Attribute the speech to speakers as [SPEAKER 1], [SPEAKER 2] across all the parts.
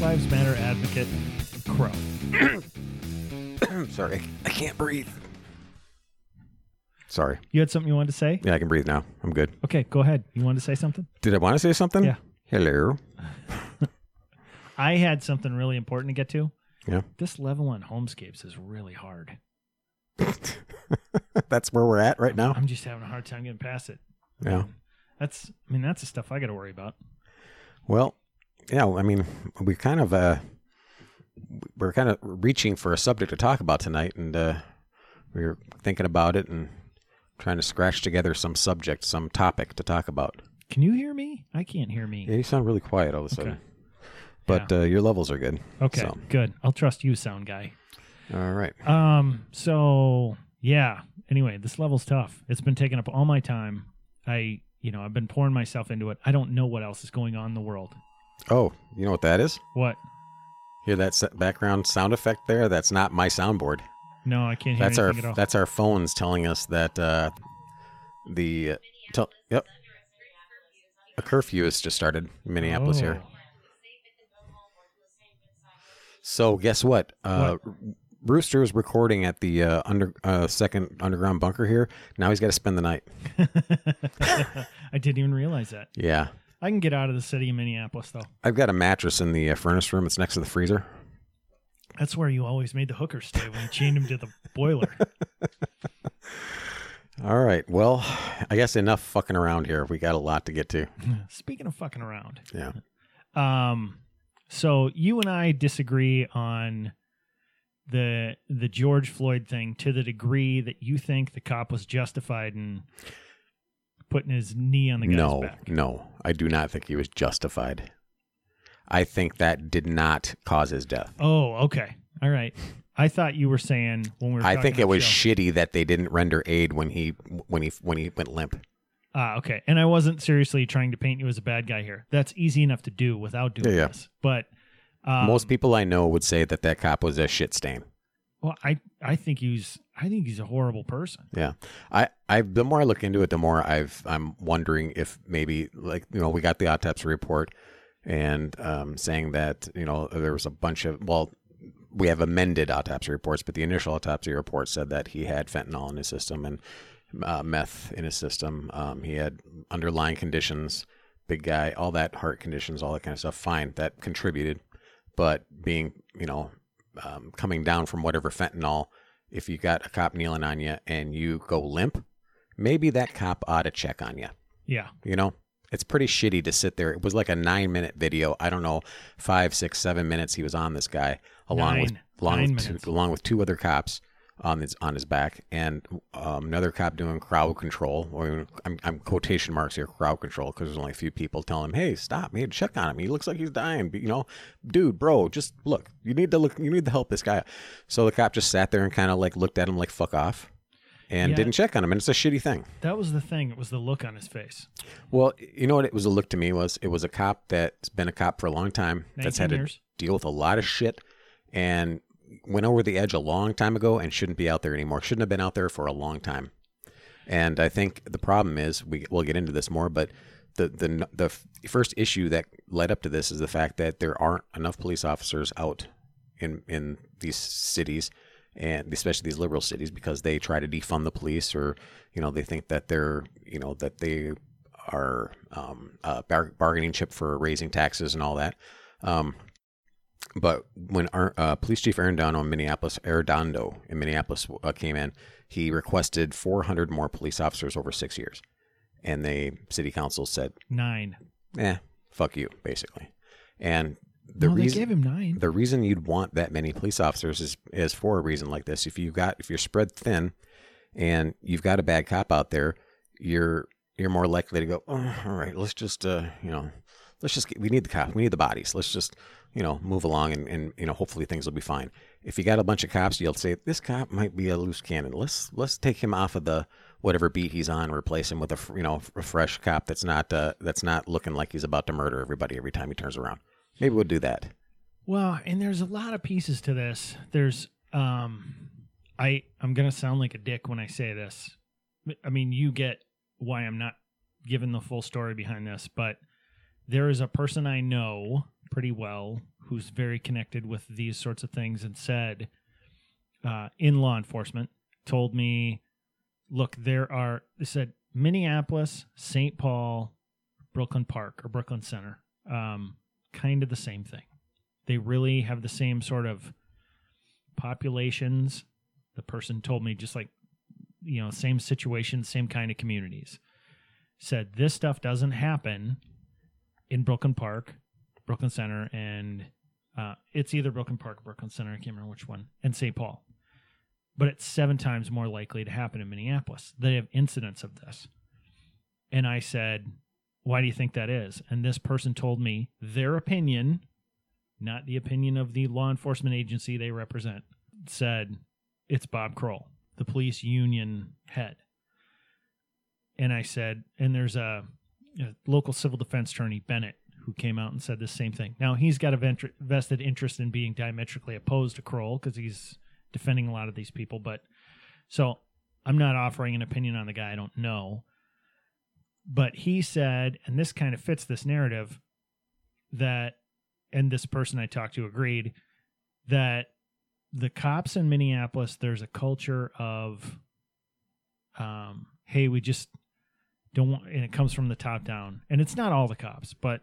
[SPEAKER 1] Lives Matter advocate Crow.
[SPEAKER 2] Sorry, I can't breathe. Sorry.
[SPEAKER 1] You had something you wanted to say?
[SPEAKER 2] Yeah, I can breathe now. I'm good.
[SPEAKER 1] Okay, go ahead. You wanted to say something?
[SPEAKER 2] Did I want to say something?
[SPEAKER 1] Yeah.
[SPEAKER 2] Hello.
[SPEAKER 1] I had something really important to get to.
[SPEAKER 2] Yeah.
[SPEAKER 1] This level on homescapes is really hard.
[SPEAKER 2] That's where we're at right now.
[SPEAKER 1] I'm just having a hard time getting past it.
[SPEAKER 2] Yeah.
[SPEAKER 1] That's I mean that's the stuff I got to worry about.
[SPEAKER 2] Well, yeah. I mean, we kind of uh, we're kind of reaching for a subject to talk about tonight, and uh, we were thinking about it and trying to scratch together some subject, some topic to talk about.
[SPEAKER 1] Can you hear me? I can't hear me.
[SPEAKER 2] Yeah, you sound really quiet all of a sudden,
[SPEAKER 1] Okay.
[SPEAKER 2] but uh, your levels are good.
[SPEAKER 1] Okay,
[SPEAKER 2] so.
[SPEAKER 1] good. I'll trust you, sound guy.
[SPEAKER 2] All right.
[SPEAKER 1] Um. So yeah. Anyway, this level's tough. It's been taking up all my time. I, you know, I've been pouring myself into it. I don't know what else is going on in the world.
[SPEAKER 2] Oh, you know what that is?
[SPEAKER 1] What?
[SPEAKER 2] Hear that background sound effect there? That's not my soundboard.
[SPEAKER 1] No, I can't hear
[SPEAKER 2] That's our
[SPEAKER 1] at all.
[SPEAKER 2] that's our phones telling us that uh, the uh, tell, yep a curfew has just started in Minneapolis here.
[SPEAKER 1] Oh.
[SPEAKER 2] So guess what? Uh, Rooster is recording at the uh, under uh, second underground bunker here. Now he's got to spend the night.
[SPEAKER 1] I didn't even realize that.
[SPEAKER 2] Yeah,
[SPEAKER 1] I can get out of the city of Minneapolis though.
[SPEAKER 2] I've got a mattress in the uh, furnace room. It's next to the freezer.
[SPEAKER 1] That's where you always made the hooker stay when you chained him to the boiler.
[SPEAKER 2] All right. Well, I guess enough fucking around here. We got a lot to get to.
[SPEAKER 1] Speaking of fucking around,
[SPEAKER 2] Yeah.
[SPEAKER 1] um, so you and I disagree on the the George Floyd thing to the degree that you think the cop was justified in putting his knee on the guy's
[SPEAKER 2] no,
[SPEAKER 1] back.
[SPEAKER 2] no, I do not think he was justified. I think that did not cause his death.
[SPEAKER 1] Oh, okay, all right. I thought you were saying when we were.
[SPEAKER 2] I think it was
[SPEAKER 1] show-
[SPEAKER 2] shitty that they didn't render aid when he when he when he went limp.
[SPEAKER 1] Ah, okay. And I wasn't seriously trying to paint you as a bad guy here. That's easy enough to do without doing
[SPEAKER 2] Yeah, yeah.
[SPEAKER 1] this. But um,
[SPEAKER 2] Most people I know would say that that cop was a shit stain.
[SPEAKER 1] Well, I I think he's I think he's a horrible person.
[SPEAKER 2] Yeah, I I the more I look into it, the more I've I'm wondering if maybe like you know we got the autopsy report and um, saying that you know there was a bunch of well we have amended autopsy reports, but the initial autopsy report said that he had fentanyl in his system and uh, meth in his system. Um, he had underlying conditions, big guy, all that heart conditions, all that kind of stuff. Fine, that contributed, but being you know um, coming down from whatever fentanyl, if you got a cop kneeling on you and you go limp, maybe that cop ought to check on you.
[SPEAKER 1] Yeah.
[SPEAKER 2] You know, it's pretty shitty to sit there. It was like a nine minute video. I don't know, five, six, seven minutes. He was on this guy along with along
[SPEAKER 1] Nine
[SPEAKER 2] with two, along with two other cops on his on his back, and um, another cop doing crowd control. Or I'm, I'm quotation marks here, crowd control, because there's only a few people telling him, "Hey, stop! Hey, check on him. He looks like he's dying. But, you know, dude, bro, just look. You need to look. You need to help this guy." So the cop just sat there and kind of like looked at him like "fuck off." And
[SPEAKER 1] Yeah.
[SPEAKER 2] didn't check on him, and it's a shitty thing.
[SPEAKER 1] That was the thing. It was the look on his face.
[SPEAKER 2] Well, you know what it was a look to me was it was a cop that's been a cop for a long time that's had
[SPEAKER 1] years.
[SPEAKER 2] to deal with a lot of shit and went over the edge a long time ago and shouldn't be out there anymore. Shouldn't have been out there for a long time. And I think the problem is we we'll get into this more, but the the the first issue that led up to this is the fact that there aren't enough police officers out in in these cities and especially these liberal cities because they try to defund the police or you know they think that they're you know that they are um, a bar- bargaining chip for raising taxes and all that. Um, but when our, uh, Police Chief Arradondo in Minneapolis, Arradondo in Minneapolis uh, came in, he requested 400 more police officers over six years, and the city council said,
[SPEAKER 1] Nine.
[SPEAKER 2] "Eh, fuck you," basically. And the
[SPEAKER 1] no,
[SPEAKER 2] reason
[SPEAKER 1] they gave him nine.
[SPEAKER 2] the reason you'd want that many police officers is is for a reason like this. If you got if you're spread thin and you've got a bad cop out there, you're you're more likely to go, oh, all right, let's just, uh, you know, let's just, get, we need the cop, we need the bodies. Let's just, you know, move along and, and, you know, hopefully things will be fine. If you got a bunch of cops, you'll say, this cop might be a loose cannon. Let's, let's take him off of the, whatever beat he's on, replace him with a, you know, a fresh cop that's not, uh, that's not looking like he's about to murder everybody every time he turns around. Maybe we'll do that.
[SPEAKER 1] Well, and there's a lot of pieces to this. There's um I I'm to sound like a dick when I say this. I mean, you get why I'm not given the full story behind this, but there is a person I know pretty well who's very connected with these sorts of things and said uh, in law enforcement told me look there are they said minneapolis st paul brooklyn park or brooklyn center um, kind of the same thing they really have the same sort of populations. The person told me just like, you know, same situation, same kind of communities. Said this stuff doesn't happen in Brooklyn Park, Brooklyn Center, and uh, it's either Brooklyn Park or Brooklyn Center. I can't remember which one, and St. Paul. But it's seven times more likely to happen in Minneapolis. They have incidents of this. And I said, Why do you think that is? And this person told me their opinion not the opinion of the law enforcement agency they represent, said it's Bob Kroll, the police union head. And I said, and there's a, a local civil defense attorney, Bennett, who came out and said the same thing. Now, he's got a vested interest in being diametrically opposed to Kroll because he's defending a lot of these people. But so I'm not offering an opinion on the guy I don't know. But he said, and this kind of fits this narrative, that and this person I talked to agreed that the cops in Minneapolis, there's a culture of, um, hey, we just don't want, and it comes from the top down. And it's not all the cops, but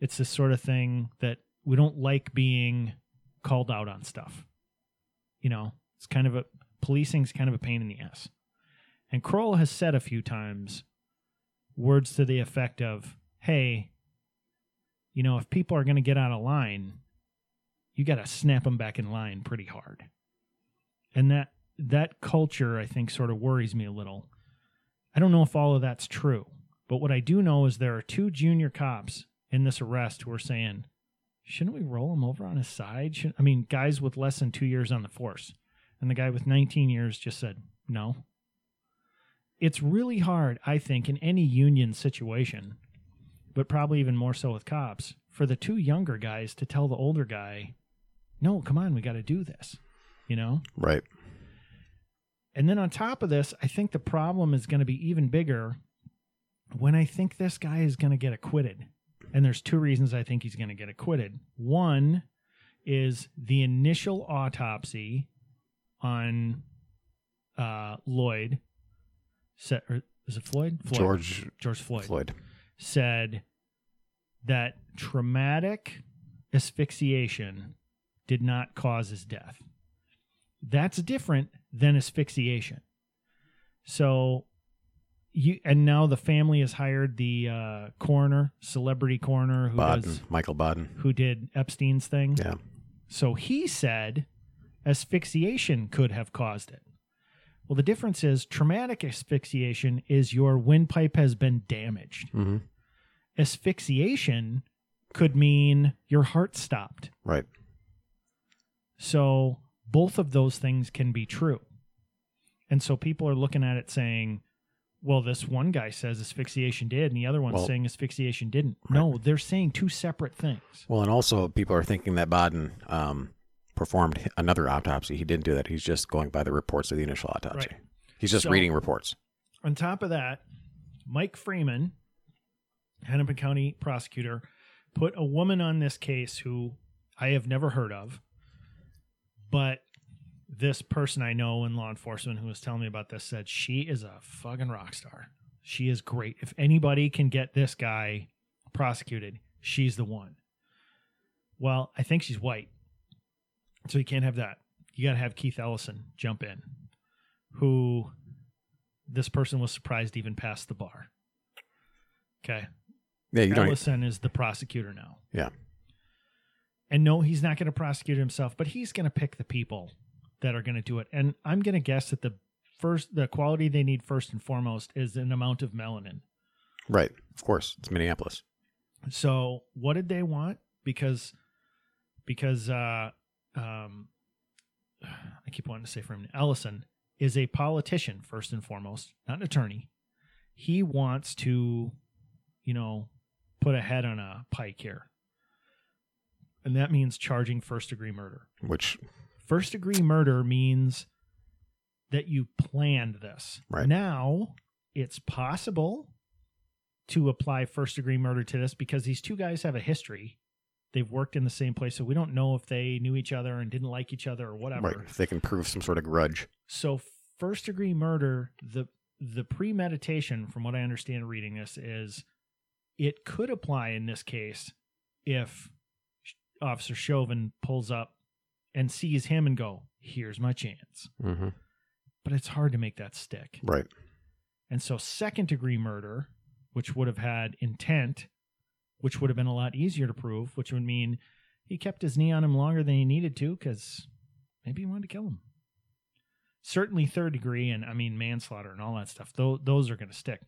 [SPEAKER 1] it's this sort of thing that we don't like being called out on stuff. You know, it's kind of a, policing's kind of a pain in the ass. And Kroll has said a few times words to the effect of, hey, you know, if people are going to get out of line, you got to snap them back in line pretty hard. And that that culture I think sort of worries me a little. I don't know if all of that's true, but what I do know is there are two junior cops in this arrest who are saying, shouldn't we roll him over on his side? Should, I mean, guys with less than 2 years on the force. And the guy with 19 years just said, "No." It's really hard, I think, in any union situation but probably even more so with cops, for the two younger guys to tell the older guy, no, come on, we got to do this, you know?
[SPEAKER 2] Right.
[SPEAKER 1] And then on top of this, I think the problem is going to be even bigger when I think this guy is going to get acquitted. And there's two reasons I think he's going to get acquitted. One is the initial autopsy on uh, Lloyd. Set, or is it Floyd? Floyd?
[SPEAKER 2] George
[SPEAKER 1] George Floyd.
[SPEAKER 2] Floyd
[SPEAKER 1] said that traumatic asphyxiation did not cause his death. That's different than asphyxiation. So you and now the family has hired the uh, coroner, celebrity coroner who does
[SPEAKER 2] Michael Baden,
[SPEAKER 1] who did Epstein's thing.
[SPEAKER 2] Yeah.
[SPEAKER 1] So he said asphyxiation could have caused it. Well, the difference is traumatic asphyxiation is your windpipe has been damaged.
[SPEAKER 2] Mm-hmm.
[SPEAKER 1] Asphyxiation could mean your heart stopped.
[SPEAKER 2] Right.
[SPEAKER 1] So both of those things can be true. And so people are looking at it saying, well, this one guy says asphyxiation did, and the other one's
[SPEAKER 2] Well-
[SPEAKER 1] saying asphyxiation didn't. No, they're saying two separate things.
[SPEAKER 2] Well, and also people are thinking that Baden um, performed another autopsy. He didn't do that. He's just going by the reports of the initial autopsy.
[SPEAKER 1] Right.
[SPEAKER 2] He's just
[SPEAKER 1] So-
[SPEAKER 2] reading reports.
[SPEAKER 1] On top of that, Mike Freeman, Hennepin County prosecutor, put a woman on this case who I have never heard of, but this person I know in law enforcement who was telling me about this said she is a fucking rock star. She is great. If anybody can get this guy prosecuted, she's the one. Well, I think she's white. So you can't have that. You got to have Keith Ellison jump in, who this person was surprised even passed the bar. Okay.
[SPEAKER 2] Yeah, you don't.
[SPEAKER 1] Ellison is the prosecutor now.
[SPEAKER 2] Yeah.
[SPEAKER 1] And no, he's not going to prosecute himself, but he's going to pick the people that are going to do it. And I'm going to guess that the first, the quality they need first and foremost is an amount of melanin.
[SPEAKER 2] Right. Of course. It's Minneapolis.
[SPEAKER 1] So what did they want? Because because uh um I keep wanting to say for from Ellison is a politician first and foremost, not an attorney. He wants to, you know, put a head on a pike here. And that means charging first degree murder.
[SPEAKER 2] Which
[SPEAKER 1] First degree murder means that you planned this.
[SPEAKER 2] Right.
[SPEAKER 1] Now, it's possible to apply first degree murder to this because these two guys have a history. They've worked in the same place, so we don't know if they knew each other and didn't like each other or whatever.
[SPEAKER 2] right. If they can prove some sort of grudge.
[SPEAKER 1] So first degree murder, the the premeditation, from what I understand reading this, is it could apply in this case if Officer Chauvin pulls up and sees him and go, "Here's my chance."
[SPEAKER 2] Mm-hmm.
[SPEAKER 1] But it's hard to make that stick.
[SPEAKER 2] Right.
[SPEAKER 1] And so second degree murder, which would have had intent, which would have been a lot easier to prove, which would mean he kept his knee on him longer than he needed to because maybe he wanted to kill him. Certainly third degree and I mean manslaughter and all that stuff. Those, those are going to stick.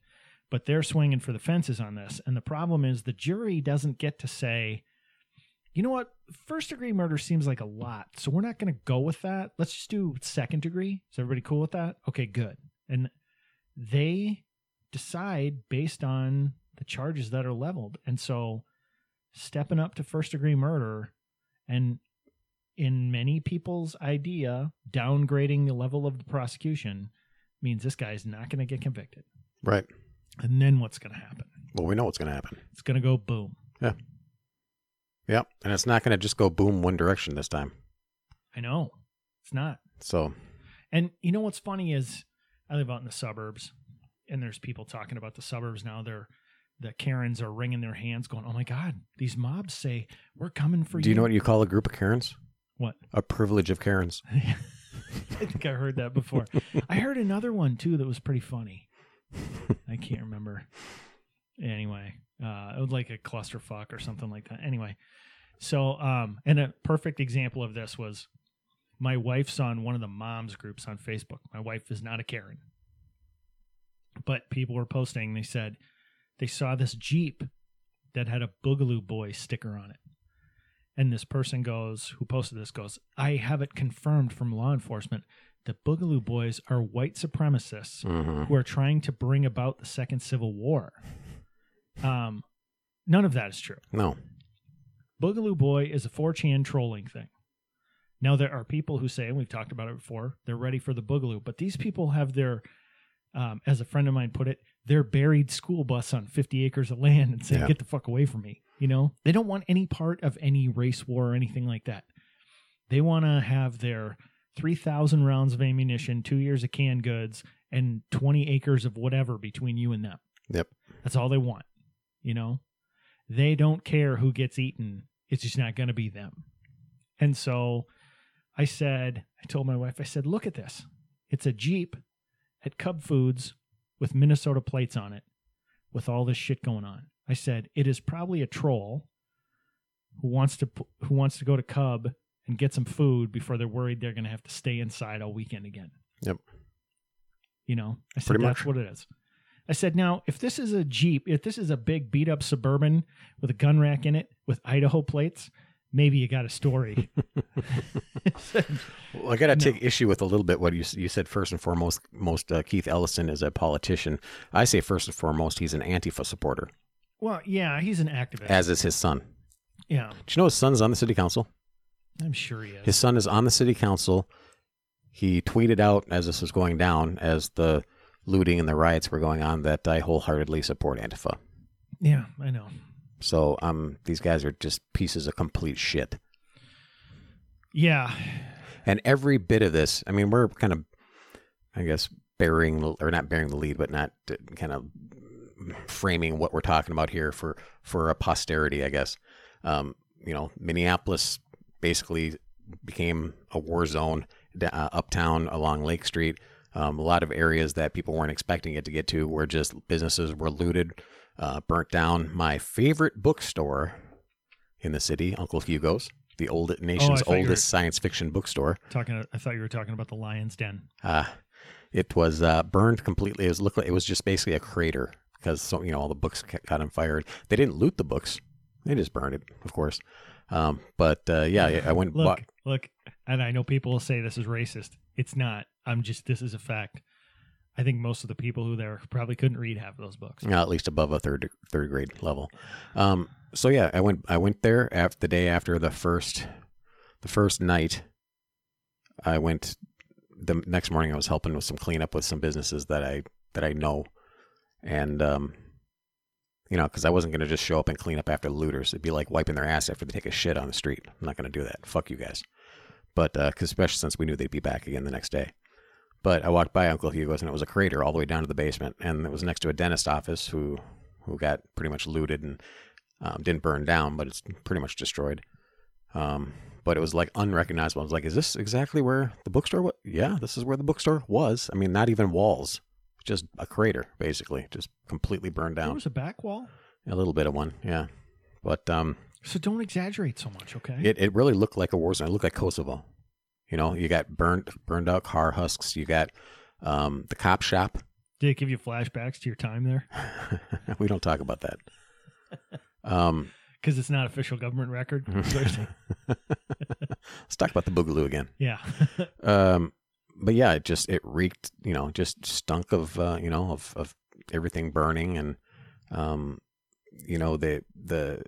[SPEAKER 1] But they're swinging for the fences on this. And the problem is the jury doesn't get to say, you know what? First degree murder seems like a lot. So we're not going to go with that. Let's just do second degree. Is everybody cool with that? Okay, good. And they decide based on the charges that are leveled. And so stepping up to first degree murder and in many people's idea, downgrading the level of the prosecution means this guy's not going to get convicted.
[SPEAKER 2] Right.
[SPEAKER 1] And then what's going to happen?
[SPEAKER 2] Well, we know what's going to happen.
[SPEAKER 1] It's going to go boom.
[SPEAKER 2] Yep. And it's not going to just go boom one direction this time.
[SPEAKER 1] I know. It's not.
[SPEAKER 2] So,
[SPEAKER 1] And you know what's funny is I live out in the suburbs and there's people talking about the suburbs now. They're the Karens are wringing their hands going, "Oh my god, these mobs say we're coming for you.
[SPEAKER 2] do you know what you call a group of Karens?
[SPEAKER 1] What?
[SPEAKER 2] A privilege of Karens.
[SPEAKER 1] I think I heard that before. I heard another one too that was pretty funny. I can't remember. Anyway, uh, it was like a clusterfuck or something like that. Anyway, so um, and a perfect example of this was my wife's on one of the moms groups on Facebook. My wife is not a Karen, but people were posting. They said they saw this Jeep that had a Boogaloo Boy sticker on it. And this person goes, who posted this, goes, I have it confirmed from law enforcement that Boogaloo Boys are white supremacists
[SPEAKER 2] Mm-hmm.
[SPEAKER 1] who are trying to bring about the Second Civil War. Um, none of that is true.
[SPEAKER 2] No.
[SPEAKER 1] Boogaloo Boy is a 4chan trolling thing. Now, there are people who say, and we've talked about it before, they're ready for the Boogaloo, but these people have their, um, as a friend of mine put it, their buried school bus on 50 acres of land and say,
[SPEAKER 2] Yeah.
[SPEAKER 1] get the fuck away from me. You know, they don't want any part of any race war or anything like that. They want to have their 3,000 rounds of ammunition, two years of canned goods, and 20 acres of whatever between you and them.
[SPEAKER 2] Yep.
[SPEAKER 1] That's all they want. You know, they don't care who gets eaten. It's just not going to be them. And so I said, I told my wife, I said, look at this. It's a Jeep at Cub Foods with Minnesota plates on it with all this shit going on. I said, it is probably a troll who wants to who wants to go to Cub and get some food before they're worried they're going to have to stay inside all weekend again.
[SPEAKER 2] Yep.
[SPEAKER 1] You know, I said
[SPEAKER 2] Pretty
[SPEAKER 1] that's
[SPEAKER 2] much.
[SPEAKER 1] what it is. I said, now, if this is a Jeep, if this is a big beat up Suburban with a gun rack in it with Idaho plates, maybe you got a story. I
[SPEAKER 2] Well, I got to
[SPEAKER 1] No.
[SPEAKER 2] take issue with a little bit what you you said. First and foremost, most uh, Keith Ellison is a politician. I say first and foremost, he's an Antifa supporter,
[SPEAKER 1] well, yeah, he's an activist.
[SPEAKER 2] as is his son.
[SPEAKER 1] yeah,
[SPEAKER 2] Do you know his son's on the city council?
[SPEAKER 1] I'm sure he is.
[SPEAKER 2] His son is on the city council. He tweeted out as this was going down, as the looting and the riots were going on, that I wholeheartedly support Antifa.
[SPEAKER 1] yeah, I know.
[SPEAKER 2] So um, these guys are just pieces of complete shit.
[SPEAKER 1] Yeah,
[SPEAKER 2] And every bit of this, I mean, we're kind of, I guess, bearing the- or not bearing the lead, but not uh, kind of framing what we're talking about here for for a posterity, I guess. Um, you know, Minneapolis basically became a war zone uh, uptown along Lake Street. Um, a lot of areas that people weren't expecting it to get to were just businesses were looted, uh, burnt down. My favorite bookstore in the city, Uncle Hugo's, the old nation's
[SPEAKER 1] were-
[SPEAKER 2] oldest science fiction bookstore.
[SPEAKER 1] talking. I thought you were talking about the Lion's Den.
[SPEAKER 2] Uh, it was uh, burned completely. It was looked like it was just basically a crater because so you know all the books caught on fire. They didn't loot the books; they just burned it, of course. Um, but uh, yeah, I- I went.
[SPEAKER 1] Look,
[SPEAKER 2] bought,
[SPEAKER 1] look, and I know people will say this is racist. It's not. I'm just. This is a fact. I think most of the people who there probably couldn't read half of those books.
[SPEAKER 2] uh, at least above a third third grade level. Um, so yeah, I went I went there after the day after the first the first night. I went the next morning. I was helping with some cleanup with some businesses that I that I know, and um, you know, because I wasn't going to just show up and clean up after looters. It'd be like wiping their ass after they take a shit on the street. I'm not going to do that. Fuck you guys. But uh especially since we knew they'd be back again the next day. But I walked by Uncle Hugo's and it was a crater all the way down to the basement, and it was next to a dentist office who who got pretty much looted and um, didn't burn down, but it's pretty much destroyed. Um, but it was like unrecognizable. I was like, "Is this exactly where the bookstore was?" Yeah, this is where the bookstore was. I mean, not even walls, just a crater, basically, just completely burned
[SPEAKER 1] There
[SPEAKER 2] down.
[SPEAKER 1] was a back wall,
[SPEAKER 2] A little bit of one, yeah. But um,
[SPEAKER 1] so don't exaggerate so much, okay?
[SPEAKER 2] it, it really looked like a war zone. It looked like Kosovo. You know, you got burnt burned out car husks. You got um, the cop shop.
[SPEAKER 1] Did it give you flashbacks to your time there?
[SPEAKER 2] we don't talk about that. Um,
[SPEAKER 1] Because it's not official government record.
[SPEAKER 2] let's talk about the Boogaloo again.
[SPEAKER 1] yeah.
[SPEAKER 2] Um, but yeah, it just it reeked. You know, just stunk of uh, you know of of everything burning, and um, you know the the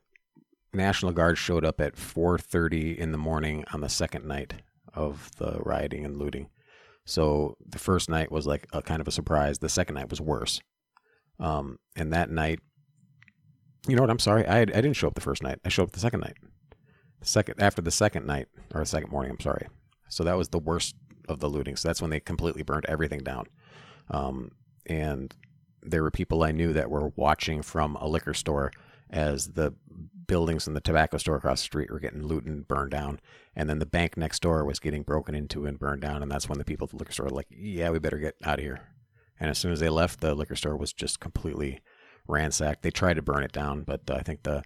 [SPEAKER 2] National Guard showed up at four thirty in the morning on the second night of the rioting and looting. So the first night was like a kind of a surprise. The second night was worse. Um, and that night, you know what? I'm sorry, I I didn't show up the first night. I showed up the second night. The second after the second night or the second morning. I'm sorry. So that was the worst of the looting. So that's when they completely burned everything down. Um, and there were people I knew that were watching from a liquor store as the buildings in the tobacco store across the street were getting looted and burned down. And then the bank next door was getting broken into and burned down. And that's when the people at the liquor store were like, yeah, we better get out of here. And as soon as they left, the liquor store was just completely ransacked. They tried to burn it down, but I think the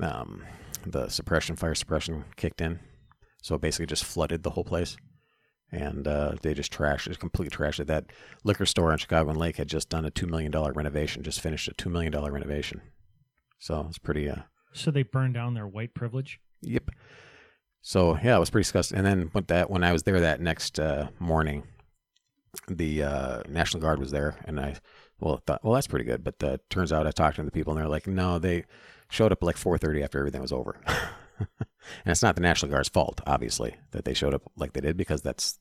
[SPEAKER 2] um, the suppression, fire suppression kicked in. So it basically just flooded the whole place. And uh, they just trashed it, completely trashed it. That liquor store on Chicago and Lake had just done a $2 million renovation, just finished a $2 million renovation. So it's pretty, uh,
[SPEAKER 1] So they burned down their white privilege.
[SPEAKER 2] yep. So yeah, it was pretty disgusting. And then with that, when I was there that next uh, morning, the uh, National Guard was there, and I well thought, well that's pretty good. But uh, turns out I talked to the people, and they're like, no, they showed up at like 4:30 after everything was over. and it's not the National Guard's fault, obviously, that they showed up like they did because that's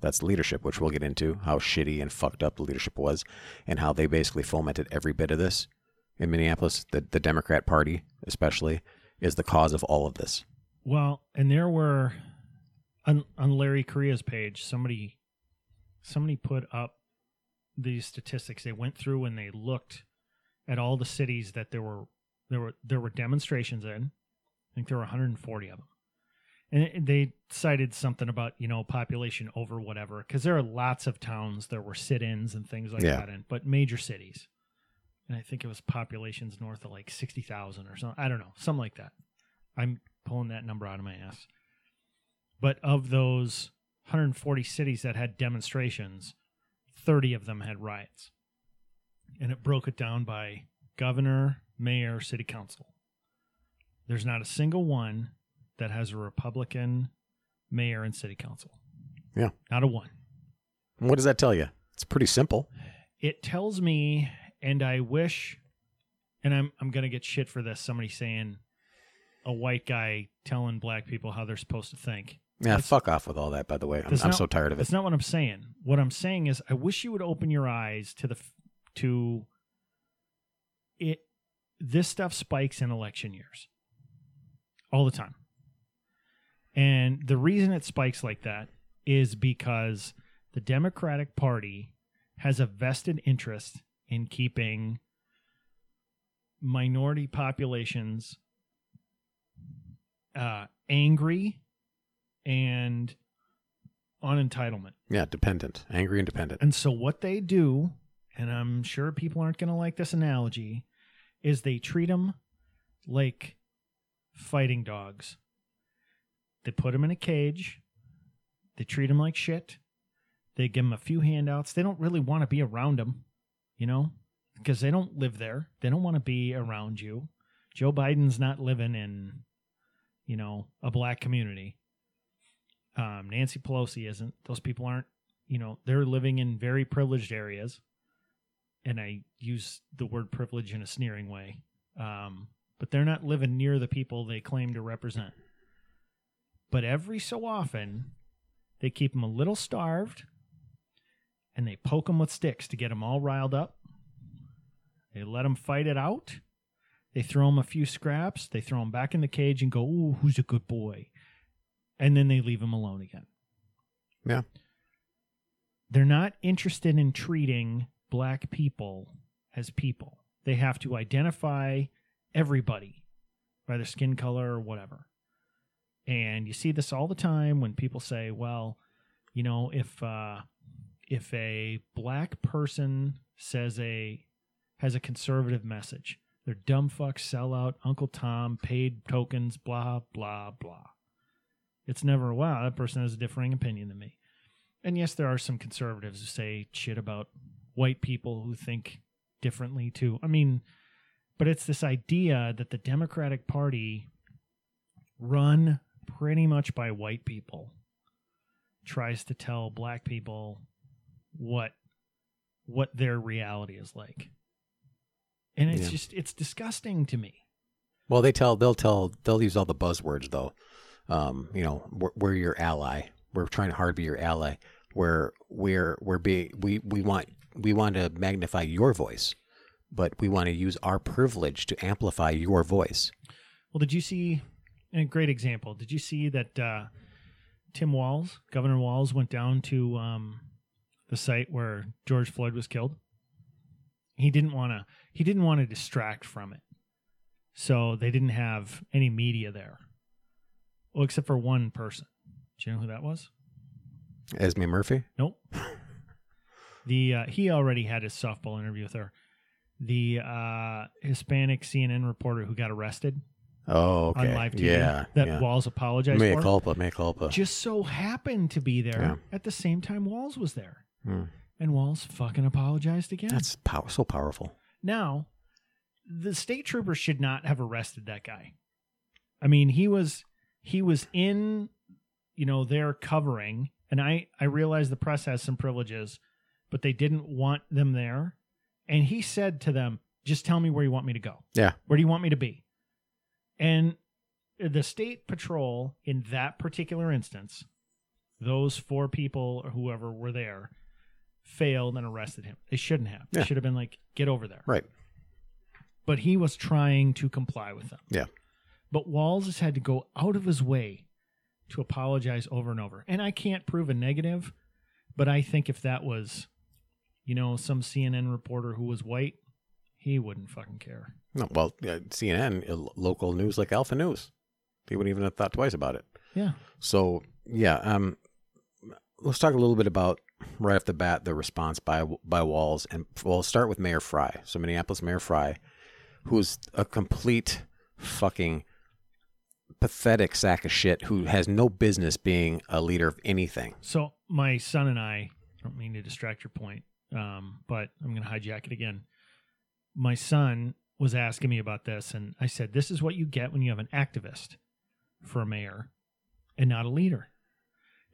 [SPEAKER 2] that's leadership, which we'll get into how shitty and fucked up the leadership was, and how they basically fomented every bit of this in Minneapolis. The the Democrat Party, especially, is the cause of all of this.
[SPEAKER 1] Well, and there were on on Larry Correia's page, somebody somebody put up these statistics. They went through and they looked at all the cities that there were there were there were demonstrations in. I think there were 140 of them. And they cited something about, you know, population over whatever cuz there are lots of towns there were sit-ins and things like
[SPEAKER 2] Yeah.
[SPEAKER 1] that in, but major cities. And I think it was populations north of like 60,000 or something. I don't know, something like that. I'm pulling that number out of my ass. But of those 140 cities that had demonstrations, 30 of them had riots. And it broke it down by governor, mayor, city council. There's not a single one that has a Republican mayor and city council.
[SPEAKER 2] Yeah.
[SPEAKER 1] Not a one.
[SPEAKER 2] What does that tell you? It's pretty simple.
[SPEAKER 1] It tells me, and I wish, and I'm I'm gonna get shit for this. Somebody saying a white guy telling black people how they're supposed to think.
[SPEAKER 2] Yeah,
[SPEAKER 1] That's-
[SPEAKER 2] fuck off with all that. By the way, I'm, I'm so tired of it.
[SPEAKER 1] That's not what I'm saying. What I'm saying is, I wish you would open your eyes to the to it. This stuff spikes in election years, all the time, and the reason it spikes like that is because the Democratic Party has a vested interest in keeping minority populations uh, angry and on entitlement.
[SPEAKER 2] Yeah, dependent, angry and dependent.
[SPEAKER 1] And so what they do, and I'm sure people aren't going to like this analogy, is they treat them like fighting dogs. They put them in a cage. They treat them like shit. They give them a few handouts. They don't really want to be around them, you know, because they don't live there. They don't want to be around you. Joe Biden's not living in, you know, a black community. Um, Nancy Pelosi isn't. Those people aren't, you know, they're living in very privileged areas. And I use the word privilege in a sneering way. Um, but they're not living near the people they claim to represent. But every so often, they keep them a little starved and they poke them with sticks to get them all riled up. They let them fight it out. They throw them a few scraps. They throw them back in the cage and go, "Ooh, who's a good boy?" And then they leave them alone again.
[SPEAKER 2] Yeah.
[SPEAKER 1] They're not interested in treating black people as people. They have to identify everybody by their skin color or whatever. And you see this all the time when people say, "Well, you know, if uh, if a black person says a has a conservative message, they're dumb fuck, sellout, Uncle Tom, paid tokens, blah blah blah." It's never wow, that person has a differing opinion than me. And yes, there are some conservatives who say shit about white people who think differently too. I mean, but it's this idea that the Democratic Party run pretty much by white people tries to tell black people what what their reality is like. And it's
[SPEAKER 2] Yeah.
[SPEAKER 1] just it's disgusting to me.
[SPEAKER 2] Well, they tell they'll tell they'll use all the buzzwords though. Um, you know, we're, we're your ally. We're trying hard to be your ally. We're we're we're be we we want we want to magnify your voice, but we want to use our privilege to amplify your voice.
[SPEAKER 1] Well, did you see a great example? Did you see that uh, Tim Walz, Governor Walz, went down to um, the site where George Floyd was killed? He didn't want to. He didn't want to distract from it, so they didn't have any media there. Well, except for one person. Do you know who that was?
[SPEAKER 2] Esme Murphy.
[SPEAKER 1] Nope. the uh, he already had his softball interview with her. The uh, Hispanic CNN reporter who got arrested
[SPEAKER 2] Oh, okay.
[SPEAKER 1] on live TV
[SPEAKER 2] Yeah,
[SPEAKER 1] that
[SPEAKER 2] yeah.
[SPEAKER 1] Walz apologized
[SPEAKER 2] Mea
[SPEAKER 1] for.
[SPEAKER 2] culpa, mea culpa.
[SPEAKER 1] Just so happened to be there
[SPEAKER 2] Yeah.
[SPEAKER 1] at the same time Walz was there,
[SPEAKER 2] Hmm.
[SPEAKER 1] and Walz fucking apologized again.
[SPEAKER 2] That's pow- so powerful.
[SPEAKER 1] now, the state troopers should not have arrested that guy. I mean, he was he was in, you know, their covering, and I I realize the press has some privileges, but they didn't want them there, and he said to them, "Just tell me where you want me to go."
[SPEAKER 2] Yeah.
[SPEAKER 1] Where do you want me to be? And the state patrol in that particular instance, those four people or whoever were there, failed and arrested him. They shouldn't have. They
[SPEAKER 2] Yeah.
[SPEAKER 1] should have been like, get over there.
[SPEAKER 2] Right.
[SPEAKER 1] But he was trying to comply with them.
[SPEAKER 2] Yeah.
[SPEAKER 1] But Walz has had to go out of his way to apologize over and over. And I can't prove a negative, but I think if that was, you know, some CNN reporter who was white, he wouldn't fucking care.
[SPEAKER 2] No, well, CNN, uh, local news like Alpha News, they wouldn't even have thought twice about it.
[SPEAKER 1] Yeah.
[SPEAKER 2] So yeah, um, let's talk a little bit about right off the bat the response by by Walz, and we'll start with Mayor Fry. So Minneapolis Mayor Fry, who's a complete fucking pathetic sack of shit who has no business being a leader of anything.
[SPEAKER 1] So my son and I, don't mean to distract your point, um, but I'm going to hijack it again. My son was asking me about this, and I said, "This is what you get when you have an activist for a mayor and not a leader."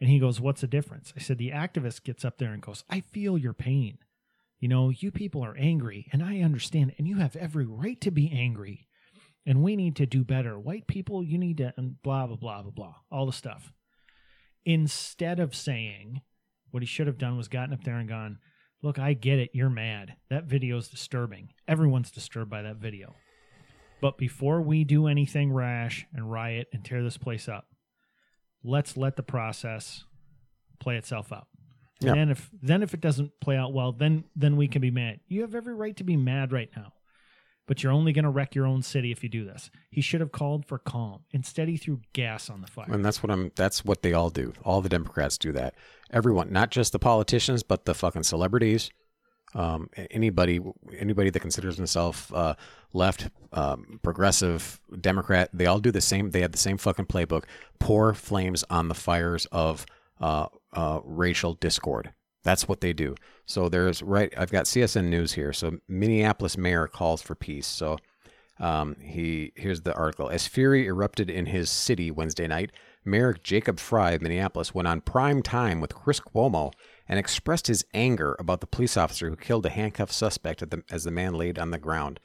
[SPEAKER 1] And he goes, "What's the difference?" I said, "The activist gets up there and goes, I feel your pain. You know, you people are angry, and I understand, and you have every right to be angry." And we need to do better. White people, you need to, and blah, blah, blah, blah, blah, all the stuff instead of saying what he should have done was gotten up there and gone, Look, I get it. You're mad. That video's disturbing. Everyone's disturbed by that video. But before we do anything rash and riot and tear this place up, let's let the process play itself out.
[SPEAKER 2] Yeah.
[SPEAKER 1] And then if then if it doesn't play out well, then then we can be mad. You have every right to be mad right now. But you're only going to wreck your own city if you do this. He should have called for calm. Instead, he threw gas on the fire.
[SPEAKER 2] And that's what I'm. That's what they all do. All the Democrats do that. Everyone, not just the politicians, but the fucking celebrities. Um, anybody, anybody that considers himself uh, left, um, progressive, Democrat, they all do the same. They have the same fucking playbook. Pour flames on the fires of uh, uh, racial discord. That's what they do. So there's right. I've got CSN News here. So Minneapolis mayor calls for peace. So um, he here's the article. As fury erupted in his city Wednesday night, Mayor Jacob Fry of Minneapolis went on prime time with Chris Cuomo and expressed his anger about the police officer who killed a handcuffed suspect the, as the man laid on the ground,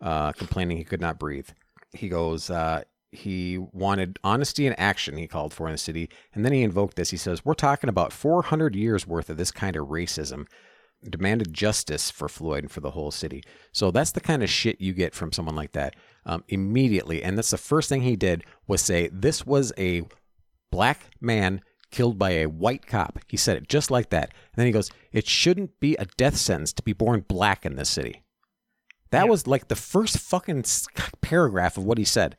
[SPEAKER 2] uh, complaining he could not breathe. He goes, uh, he wanted honesty and action, he called for in the city. And then he invoked this. He says, We're talking about 400 years worth of this kind of racism. Demanded justice for Floyd and for the whole city. So that's the kind of shit you get from someone like that um, immediately. And that's the first thing he did was say, This was a black man killed by a white cop. He said it just like that. And then he goes, It shouldn't be a death sentence to be born black in this city. That
[SPEAKER 1] Yeah.
[SPEAKER 2] was like the first fucking paragraph of what he said.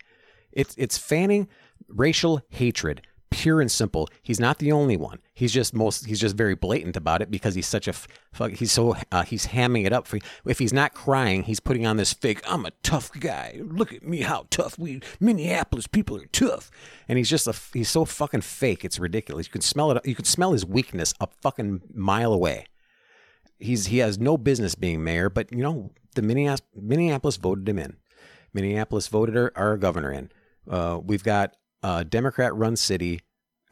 [SPEAKER 2] It's it's fanning racial hatred, pure and simple. He's not the only one. He's just most. He's just very blatant about it because he's such a. fuck. He's so uh, he's hamming it up. For, if he's not crying, he's putting on this fake. I'm a tough guy. Look at me, how tough we Minneapolis people are tough. And he's just a. He's so fucking fake. It's ridiculous. You can smell it. You can smell his weakness a fucking mile away he's he has no business being mayor, but you know the Minneapolis, Minneapolis voted him in. Minneapolis voted our, our governor in. Uh, we've got a Democrat-run city.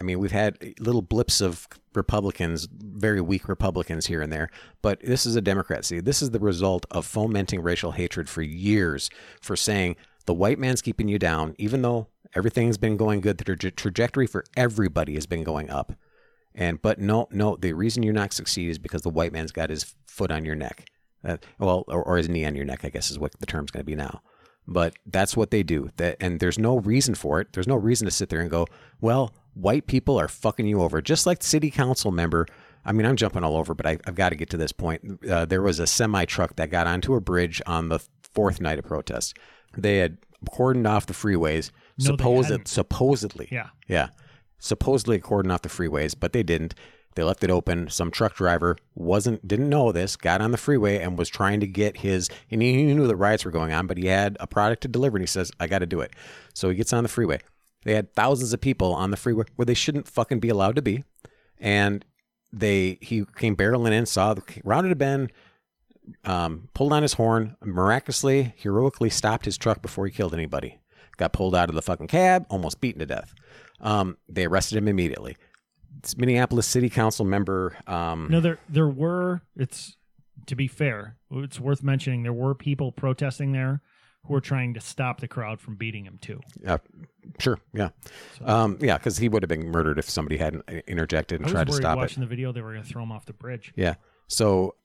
[SPEAKER 2] I mean, we've had little blips of Republicans, very weak Republicans here and there, but this is a Democrat city. This is the result of fomenting racial hatred for years, for saying the white man's keeping you down, even though everything's been going good. The traje- trajectory for everybody has been going up. And but no, no, the reason you're not succeeding is because the white man's got his foot on your neck. Uh, well, or, or his knee on your neck, I guess is what the term's going to be now. But that's what they do. That and there's no reason for it. There's no reason to sit there and go, well, white people are fucking you over. Just like city council member. I mean, I'm jumping all over, but I, I've got to get to this point. Uh, there was a semi truck that got onto a bridge on the fourth night of protest. They had cordoned off the freeways.
[SPEAKER 1] No,
[SPEAKER 2] supposed, supposedly.
[SPEAKER 1] Yeah.
[SPEAKER 2] Yeah. Supposedly cordoned off the freeways, but they didn't. They left it open. Some truck driver wasn't didn't know this, got on the freeway and was trying to get his and he knew the riots were going on, but he had a product to deliver and he says, I gotta do it. So he gets on the freeway. They had thousands of people on the freeway where they shouldn't fucking be allowed to be. And they he came barreling in, saw the rounded a bend, um, pulled on his horn, miraculously, heroically stopped his truck before he killed anybody. Got pulled out of the fucking cab, almost beaten to death. Um, they arrested him immediately. Minneapolis City Council member. Um,
[SPEAKER 1] No, there there were. It's to be fair, it's worth mentioning there were people protesting there who were trying to stop the crowd from beating him too.
[SPEAKER 2] Yeah, sure, yeah, um, yeah, because he would have been murdered if somebody hadn't uh, interjected and tried to stop it.
[SPEAKER 1] watching the video they were going to throw him off the bridge.
[SPEAKER 2] Yeah. So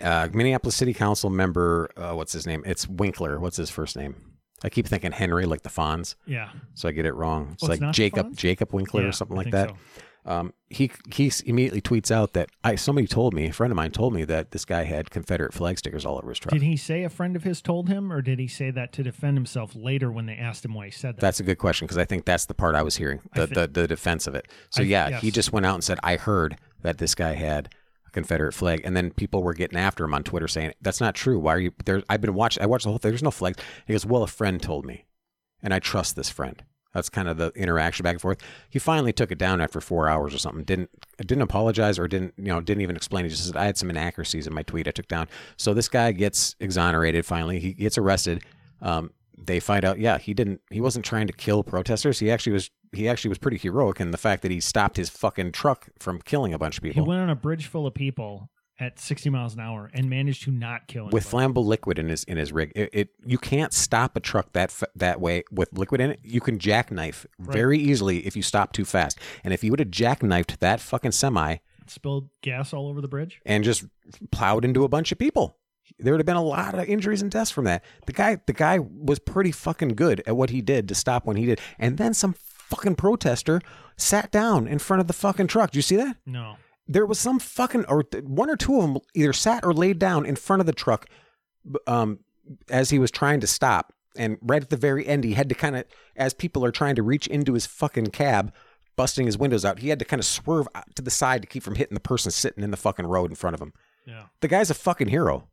[SPEAKER 2] uh, Minneapolis City Council member, uh, what's his name? It's Winkler. What's his first name? I keep thinking Henry, like the Fonz,
[SPEAKER 1] Yeah,
[SPEAKER 2] so I get it wrong. It's like
[SPEAKER 1] the
[SPEAKER 2] Jacob
[SPEAKER 1] Fonz?
[SPEAKER 2] Jacob Winkler
[SPEAKER 1] Yeah,
[SPEAKER 2] or something like that.
[SPEAKER 1] so.
[SPEAKER 2] Um, he he immediately tweets out that I somebody told me, a friend of mine told me that this guy had Confederate flag stickers all over his truck.
[SPEAKER 1] Did he say a friend of his told him, or did he say that to defend himself later when they asked him why he said that?
[SPEAKER 2] That's a good question because I think that's the part I was hearing, the, the, the defense of it. So
[SPEAKER 1] I-
[SPEAKER 2] yeah, he just went out and said, "I heard that this guy had a Confederate flag," and then people were getting after him on Twitter saying, "That's not true. Why are you there?" I've been watching. I watched the whole thing. There's no flag. He goes, "Well, a friend told me, and I trust this friend." That's kind of the interaction back and forth. He finally took it down after four hours or something. Didn't didn't apologize or didn't you know didn't even explain. He just said I had some inaccuracies in my tweet. I took down. So this guy gets exonerated. Finally, he gets arrested. Um, they find out, yeah, he didn't. He wasn't trying to kill protesters. He actually was. He actually was pretty heroic in the fact that he stopped his fucking truck from killing a bunch of people.
[SPEAKER 1] he went on a bridge full of people at 60 miles an hour and managed to not kill
[SPEAKER 2] him.
[SPEAKER 1] with
[SPEAKER 2] flammable liquid in his in his rig. It, it you can't stop a truck that f- that way with liquid in it. You can jackknife very easily if you stop too fast. And if you would have jackknifed that fucking semi
[SPEAKER 1] spilled gas all over the bridge.
[SPEAKER 2] and just plowed into a bunch of people. There would have been a lot of injuries and deaths from that. The guy, the guy was pretty fucking good at what he did to stop when he did. And then some fucking protester sat down in front of the fucking truck. Do you see that?
[SPEAKER 1] No,
[SPEAKER 2] There was some fucking, or one or two of them either sat or laid down in front of the truck, um, as he was trying to stop. And right at the very end, he had to kind of, as people are trying to reach into his fucking cab, busting his windows out, he had to kind of swerve to the side to keep from hitting the person sitting in the fucking road in front of him.
[SPEAKER 1] yeah,
[SPEAKER 2] The guy's a fucking hero.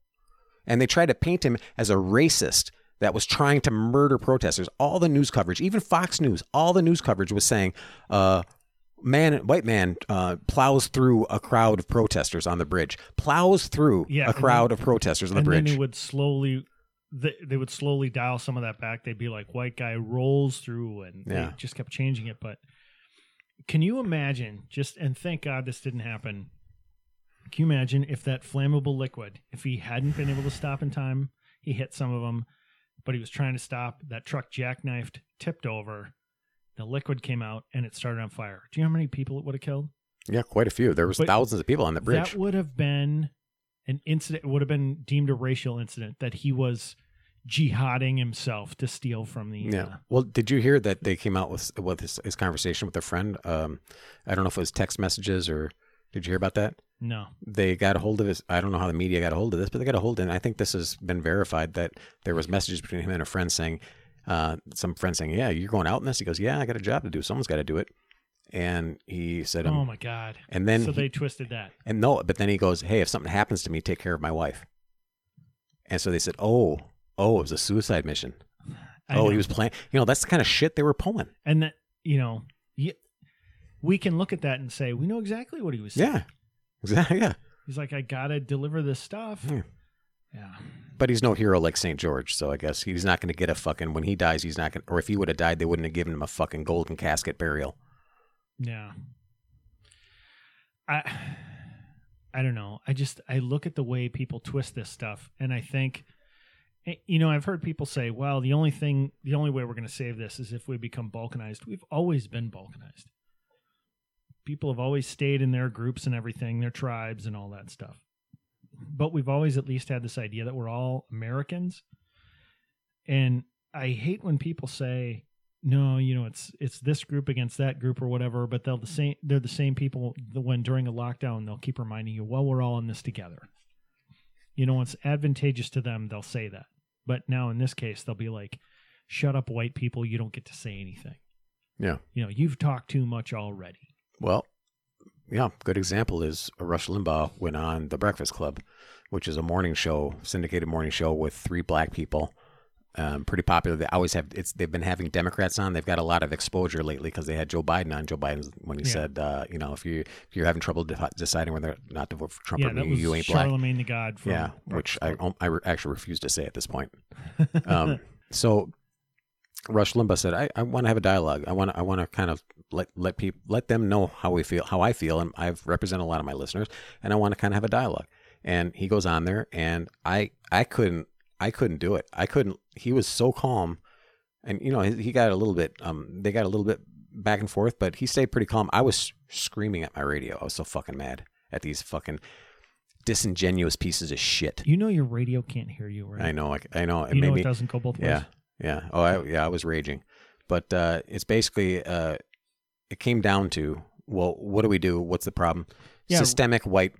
[SPEAKER 2] And they tried to paint him as a racist that was trying to murder protesters. All the news coverage, even Fox News, all the news coverage was saying, uh, man, white man, uh, plows through a crowd of protesters on the bridge. Plows through
[SPEAKER 1] Yeah,
[SPEAKER 2] a
[SPEAKER 1] and
[SPEAKER 2] crowd of protesters on the bridge.
[SPEAKER 1] and
[SPEAKER 2] bridge.
[SPEAKER 1] then they would slowly they, they would slowly dial some of that back they'd be like white guy rolls through and
[SPEAKER 2] Yeah.
[SPEAKER 1] they just kept changing it but can you imagine just and thank god this didn't happen can you imagine if that flammable liquid if he hadn't been able to stop in time he hit some of them but he was trying to stop that truck jackknifed tipped over the liquid came out and it started on fire do you know how many people it would have killed
[SPEAKER 2] yeah, quite a few. There was
[SPEAKER 1] But
[SPEAKER 2] thousands of people on the bridge.
[SPEAKER 1] that would have been an incident. It would have been deemed a racial incident that he was jihading himself to steal from the.
[SPEAKER 2] Yeah.
[SPEAKER 1] uh,
[SPEAKER 2] Well, did you hear that they came out with with his, his conversation with a friend? Um, I don't know if it was text messages or did you hear about that?
[SPEAKER 1] no.
[SPEAKER 2] They got a hold of his. I don't know how the media got a hold of this, but they got a hold, and I think this has been verified that there was messages between him and a friend saying, uh, some friend saying, "Yeah, you're going out in this." He goes, "Yeah, I got a job to do. Someone's got to do it." And he said, um,
[SPEAKER 1] oh my god.
[SPEAKER 2] and then
[SPEAKER 1] so
[SPEAKER 2] he-
[SPEAKER 1] they twisted that.
[SPEAKER 2] and no, but then he goes, "Hey, if something happens to me, take care of my wife." And so they said, "Oh, oh, it was a suicide mission."
[SPEAKER 1] I
[SPEAKER 2] oh,
[SPEAKER 1] know.
[SPEAKER 2] he was playing. You know, that's the kind of shit they were pulling.
[SPEAKER 1] and that you know, we can look at that and say we know exactly what he was. saying.
[SPEAKER 2] Yeah, exactly. Yeah,
[SPEAKER 1] He's like, I gotta deliver this stuff.
[SPEAKER 2] Yeah.
[SPEAKER 1] Yeah.
[SPEAKER 2] but he's no hero like St. George, so I guess he's not going to get a fucking. When he dies, he's not going. to Or if he would have died, they wouldn't have given him a fucking golden casket burial.
[SPEAKER 1] Yeah. I I don't know. I just I look at the way people twist this stuff and I think eh, you know, I've heard people say, "Well, the only thing the only way we're going to save this is if we become balkanized." We've always been balkanized. People have always stayed in their groups and everything, their tribes and all that stuff. But we've always at least had this idea that we're all Americans. And I hate when people say, no, you know, it's it's this group against that group or whatever, but they'll the same they're the same people when during a lockdown they'll keep reminding you, well, we're all in this together. You know, it's advantageous to them, they'll say that. But now in this case, they'll be like, Shut up, white people, you don't get to say anything.
[SPEAKER 2] Yeah.
[SPEAKER 1] You know, you've talked too much already.
[SPEAKER 2] Well, yeah, good example is Rush Limbaugh went on The Breakfast Club, which is a morning show, syndicated morning show with three black people. Um, pretty popular. They always have. It's they've been having Democrats on. They've got a lot of exposure lately because they had Joe Biden on. Joe Biden when he
[SPEAKER 1] Yeah.
[SPEAKER 2] said, uh, you know, if you if you're having trouble de- deciding whether or not to vote for Trump
[SPEAKER 1] yeah,
[SPEAKER 2] or me, you ain't black.
[SPEAKER 1] Charlamagne tha God
[SPEAKER 2] Yeah, which I I re- actually refuse to say at this point. Um, so Rush Limbaugh said, "I, I want to have a dialogue. I want to I want to kind of let let people let them know how we feel, how I feel, and I've represented a lot of my listeners, and I want to kind of have a dialogue." And he goes on there, and I I couldn't I couldn't do it. I couldn't. He was so calm, and you know he, he got a little bit um they got a little bit back and forth, but he stayed pretty calm. I was screaming at my radio. I was so fucking mad at these fucking disingenuous pieces of shit.
[SPEAKER 1] You know your radio can't hear you, right?
[SPEAKER 2] I know. I, I know. It
[SPEAKER 1] You know
[SPEAKER 2] me.
[SPEAKER 1] it doesn't go both ways.
[SPEAKER 2] Yeah, yeah. Oh, I, yeah. I was raging, but uh, it's basically uh, it came down to well, what do we do? What's the problem?
[SPEAKER 1] Yeah.
[SPEAKER 2] Systemic white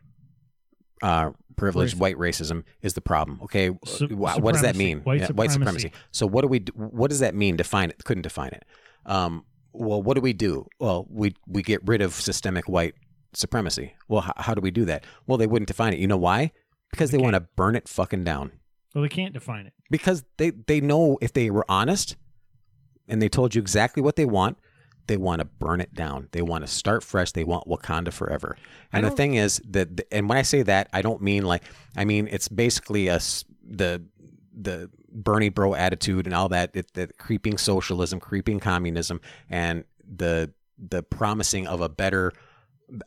[SPEAKER 2] uh, privilege,
[SPEAKER 1] Race-
[SPEAKER 2] white racism is the problem. Okay,
[SPEAKER 1] Su-
[SPEAKER 2] what does that mean?
[SPEAKER 1] White
[SPEAKER 2] white
[SPEAKER 1] supremacy.
[SPEAKER 2] supremacy. So what do we? Do, what does that mean? Define it. Couldn't define it. Um, well, what do we do? Well, we we get rid of systemic white supremacy. Well, how, how do we do that? Well, they wouldn't define it. You know why? Because they
[SPEAKER 1] Okay.
[SPEAKER 2] want to burn it fucking down
[SPEAKER 1] Well, they can't define it.
[SPEAKER 2] because they they know if they were honest and they told you exactly what they want they want to burn it down. They want to start fresh. They want wakanda forever. And the thing is that and when i say that i don't mean like i mean it's basically a the the bernie bro attitude and all that it, the creeping socialism creeping communism and the the promising of a better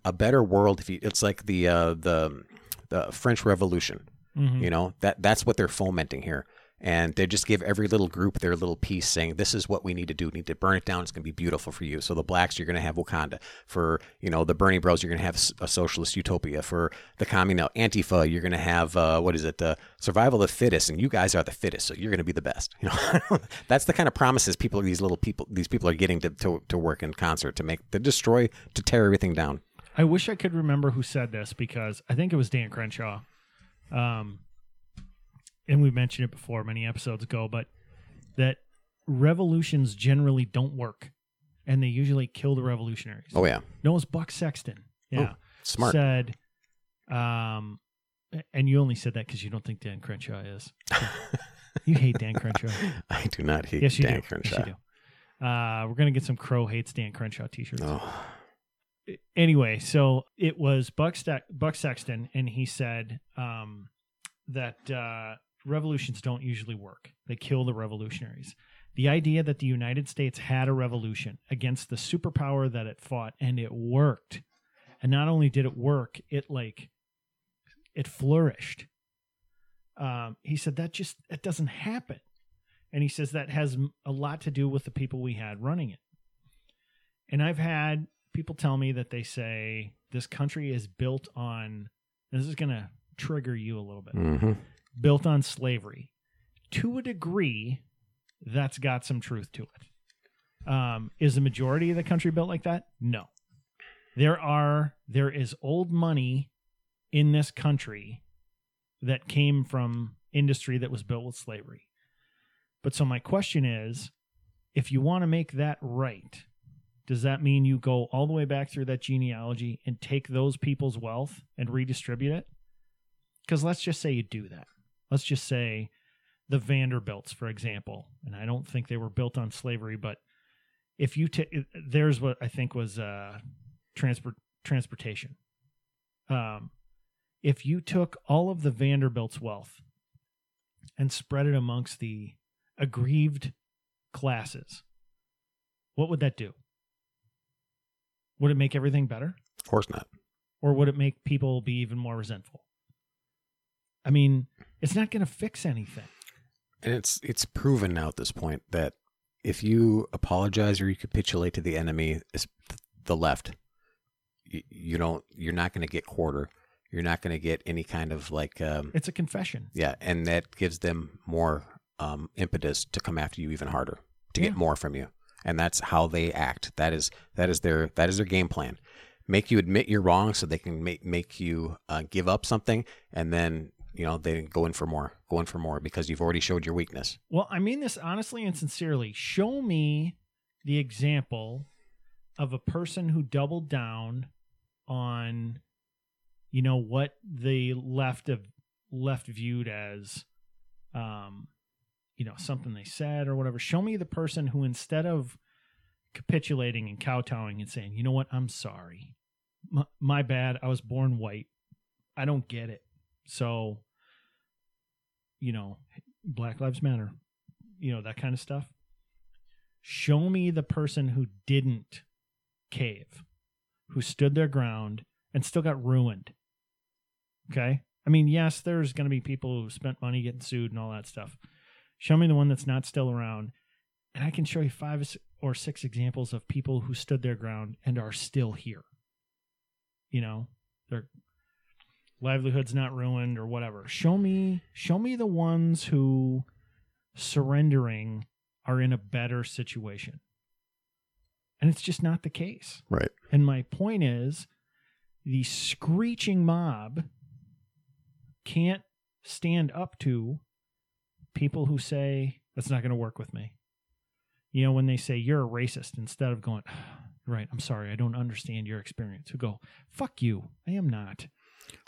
[SPEAKER 2] a better world. If you it's like the uh the the french revolution
[SPEAKER 1] Mhm.
[SPEAKER 2] you know that that's what they're fomenting here, and they just give every little group their little piece, saying this is what we need to do. We need to burn it down. It's going to be beautiful for you. So the blacks, you're going to have Wakanda. For you know the Bernie Bros, you're going to have a socialist utopia. For the communal Antifa, you're going to have uh, what is it? The survival of the fittest, and you guys are the fittest, so you're going to be the best. You know, that's the kind of promises people, these little people, these people are getting to, to to work in concert to make to destroy, to tear everything down.
[SPEAKER 1] I wish I could remember who said this because I think it was Dan Crenshaw. Um, and we mentioned it before many episodes ago, but that revolutions generally don't work and they usually kill the revolutionaries.
[SPEAKER 2] Oh yeah,
[SPEAKER 1] No, it was Buck Sexton. Yeah.
[SPEAKER 2] smart.
[SPEAKER 1] Said, um, and you only said that because you don't think Dan Crenshaw is. you hate Dan Crenshaw.
[SPEAKER 2] I do not hate
[SPEAKER 1] Yes, you
[SPEAKER 2] Dan
[SPEAKER 1] do.
[SPEAKER 2] Crenshaw.
[SPEAKER 1] Yes, you do. Uh, we're gonna get some Crow hates Dan Crenshaw t-shirts.
[SPEAKER 2] Oh,
[SPEAKER 1] anyway, so it was Buck, Ste- Buck Sexton, and he said um, that uh, revolutions don't usually work. They kill the revolutionaries. The idea that the United States had a revolution against the superpower that it fought, and it worked. And not only did it work, it like it flourished. Um, he said that just that doesn't happen, and he says that has a lot to do with the people we had running it. And I've had people tell me that they say this country is built on. This is going to trigger you a little bit.
[SPEAKER 2] Mm-hmm.
[SPEAKER 1] Built on slavery, to a degree, that's got some truth to it. Um, is the majority of the country built like that? No. There are there is old money in this country that came from industry that was built with slavery. But so my question is, if you want to make that right, does that mean you go all the way back through that genealogy and take those people's wealth and redistribute it? Because let's just say you do that. Let's just say the Vanderbilts, for example, and I don't think they were built on slavery, but if you take, there's what I think was uh, transport transportation. Um, if you took all of the Vanderbilt's wealth and spread it amongst the aggrieved classes, what would that do? Would it make everything better?
[SPEAKER 2] Of course not.
[SPEAKER 1] Or would it make people be even more resentful? I mean, it's not going to fix anything.
[SPEAKER 2] And it's it's proven now at this point that if you apologize or you capitulate to the enemy, the left, you, you don't you're not going to get quarter. You're not going to get any kind of like um,
[SPEAKER 1] It's a confession.
[SPEAKER 2] yeah, and that gives them more um, impetus to come after you even harder to
[SPEAKER 1] Yeah.
[SPEAKER 2] get more from you. And that's how they act. That is that is their that is their game plan. Make you admit you're wrong so they can make make you uh, give up something, and then you know they go in for more, go in for more because you've already showed your weakness.
[SPEAKER 1] Well, I mean this honestly and sincerely. Show me the example of a person who doubled down on you know what the left of left viewed as um you know something they said or whatever. Show me the person who instead of capitulating and kowtowing and saying, "You know what? I'm sorry. My, my bad. I was born white. I don't get it." So, you know, Black Lives Matter, you know, that kind of stuff. Show me the person who didn't cave, who stood their ground and still got ruined. Okay? I mean, yes, there's going to be people who spent money getting sued and all that stuff. Show me the one that's not still around, and I can show you five or six examples of people who stood their ground and are still here. You know, their livelihood's not ruined or whatever. Show me, show me the ones who surrendering are in a better situation. And it's just not the case.
[SPEAKER 2] Right.
[SPEAKER 1] And my point is the screeching mob can't stand up to people who say, that's not going to work with me. You know, when they say you're a racist, instead of going, right, I'm sorry, I don't understand your experience, who go, fuck you, I am not.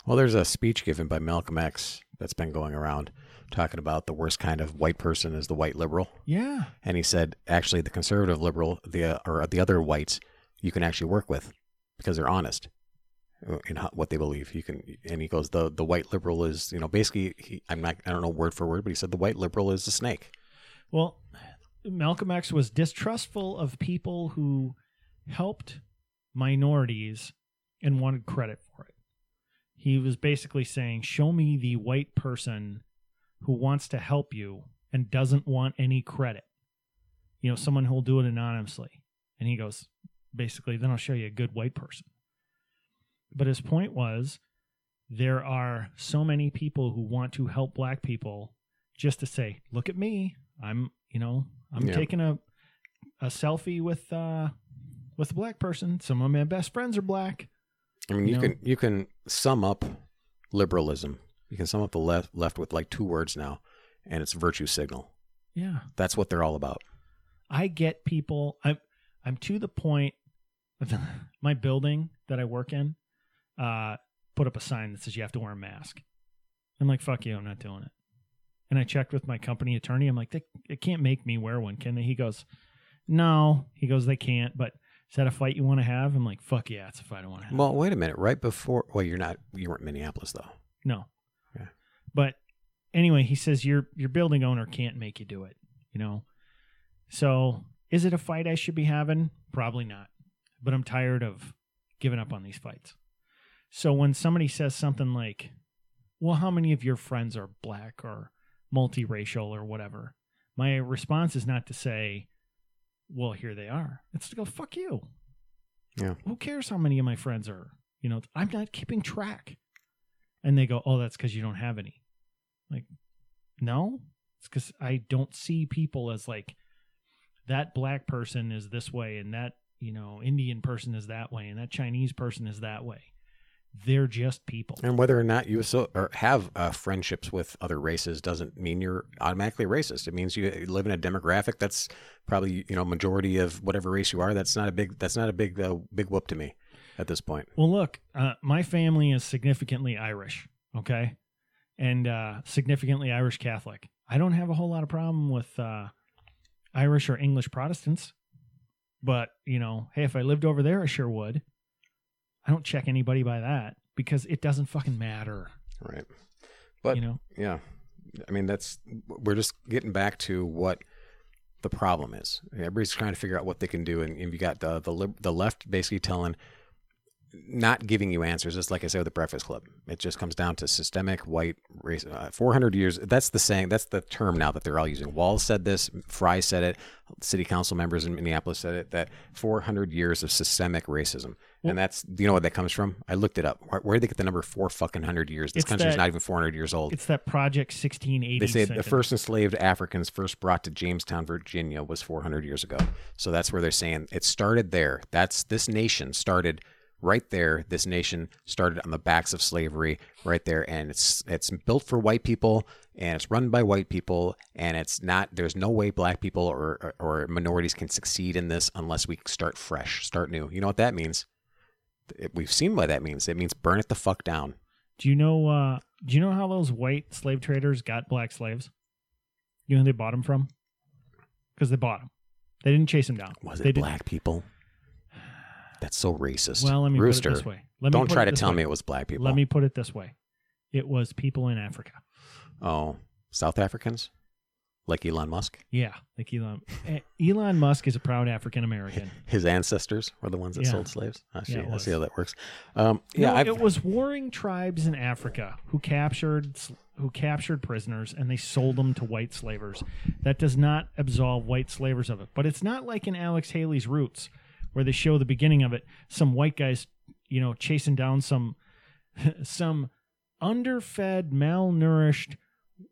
[SPEAKER 2] Well, there's a speech given by Malcolm X that's been going around talking about the worst kind of white person is the white liberal.
[SPEAKER 1] Yeah.
[SPEAKER 2] And he said, actually, the conservative liberal, the uh, or the other whites, you can actually work with because they're honest in what they believe. You can, and he goes, the the white liberal is, you know, basically, he, I'm not, I don't know word for word, but he said the white liberal is a snake.
[SPEAKER 1] Well, Malcolm X was distrustful of people who helped minorities and wanted credit for it. He was basically saying, Show me the white person who wants to help you and doesn't want any credit. You know, someone who'll do it anonymously. And he goes, Basically, then I'll show you a good white person. But his point was there are so many people who want to help black people just to say, Look at me. I'm, you know, I'm
[SPEAKER 2] Yeah.
[SPEAKER 1] taking a a selfie with uh with a black person. Some of my best friends are black.
[SPEAKER 2] I mean, you
[SPEAKER 1] No.
[SPEAKER 2] can you can sum up liberalism. You can sum up the left left with like two words now, and it's virtue signal.
[SPEAKER 1] Yeah.
[SPEAKER 2] That's what they're all about.
[SPEAKER 1] I get people I'm I'm to the point of my building that I work in uh put up a sign that says you have to wear a mask. I'm like, fuck you, I'm not doing it. And I checked with my company attorney. I'm like, they, they can't make me wear one, can they? He goes, No. He goes, they can't, but Is that a fight you want to have? I'm like, fuck yeah, it's a fight I want to have.
[SPEAKER 2] Well, wait a minute. Right before, well, you're not. You weren't in Minneapolis though.
[SPEAKER 1] No.
[SPEAKER 2] Yeah.
[SPEAKER 1] But anyway, he says your your building owner can't make you do it, you know. So, is it a fight I should be having? Probably not. But I'm tired of giving up on these fights. So when somebody says something like, "Well, how many of your friends are black or multiracial or whatever?" My response is not to say, "Well, here they are." It's to go, "Fuck you."
[SPEAKER 2] Yeah.
[SPEAKER 1] Who cares how many of my friends are? You know, I'm not keeping track. And they go, "Oh, that's because you don't have any." Like, no, it's because I don't see people as like that black person is this way, and that you know Indian person is that way, and that Chinese person is that way. They're just people.
[SPEAKER 2] And whether or not you so, or have uh, friendships with other races doesn't mean you're automatically racist. It means you live in a demographic that's probably you know majority of whatever race you are. That's not a big. That's not a big uh, big whoop to me at this point.
[SPEAKER 1] Well, look, uh, my family is significantly Irish, okay, and uh, significantly Irish Catholic. I don't have a whole lot of problem with uh, Irish or English Protestants, but you know, hey, if I lived over there, I sure would. I don't check anybody by that because it doesn't fucking matter,
[SPEAKER 2] Right. But
[SPEAKER 1] you know.
[SPEAKER 2] yeah, I mean that's we're just getting back to what the problem is. Everybody's trying to figure out what they can do, and, and you got the the the left basically telling, not giving you answers. Just like I said with the Breakfast Club, it just comes down to systemic white race. Uh, Four hundred years. That's the saying. That's the term now that they're all using. Walz said this. Fry said it. City council members in Minneapolis said it. That four hundred years of systemic racism, and that's do you know where that comes from? I looked it up. Where, where did they get the number four fucking hundred years? This
[SPEAKER 1] It's
[SPEAKER 2] country's
[SPEAKER 1] that-
[SPEAKER 2] not even four hundred years old.
[SPEAKER 1] It's that Project 1680.
[SPEAKER 2] They say the first enslaved Africans first brought to Jamestown, Virginia was 400 years ago. So that's where they're saying it started there. That's this nation started right there. This nation started on the backs of slavery right there and it's it's built for white people and it's run by white people and it's not there's no way black people or or, or minorities can succeed in this unless we start fresh, start new. You know what that means? It- We've seen what that means. It means burn it the fuck down.
[SPEAKER 1] Do you know? Uh, do you know how those white slave traders got black slaves? You know who they bought them from? Because they bought them. They didn't chase them down.
[SPEAKER 2] Was
[SPEAKER 1] They
[SPEAKER 2] it
[SPEAKER 1] did-
[SPEAKER 2] black people? That's so racist.
[SPEAKER 1] Well, let me
[SPEAKER 2] Rooster.
[SPEAKER 1] put it this way. Let
[SPEAKER 2] Don't try to tell
[SPEAKER 1] way.
[SPEAKER 2] me it was black people.
[SPEAKER 1] Let me put it this way: it was people in Africa.
[SPEAKER 2] Oh, South Africans, like Elon Musk.
[SPEAKER 1] Yeah, like Elon. eh, Elon Musk is a proud African American.
[SPEAKER 2] His ancestors were the ones that
[SPEAKER 1] Yeah.
[SPEAKER 2] sold slaves. I see.
[SPEAKER 1] Yeah,
[SPEAKER 2] I see how that works. Um, yeah,
[SPEAKER 1] no, it was warring tribes in Africa who captured who captured prisoners and they sold them to white slavers. That does not absolve white slavers of it, but it's not like in Alex Haley's Roots, where they show the beginning of it. Some white guys, you know, chasing down some some underfed, malnourished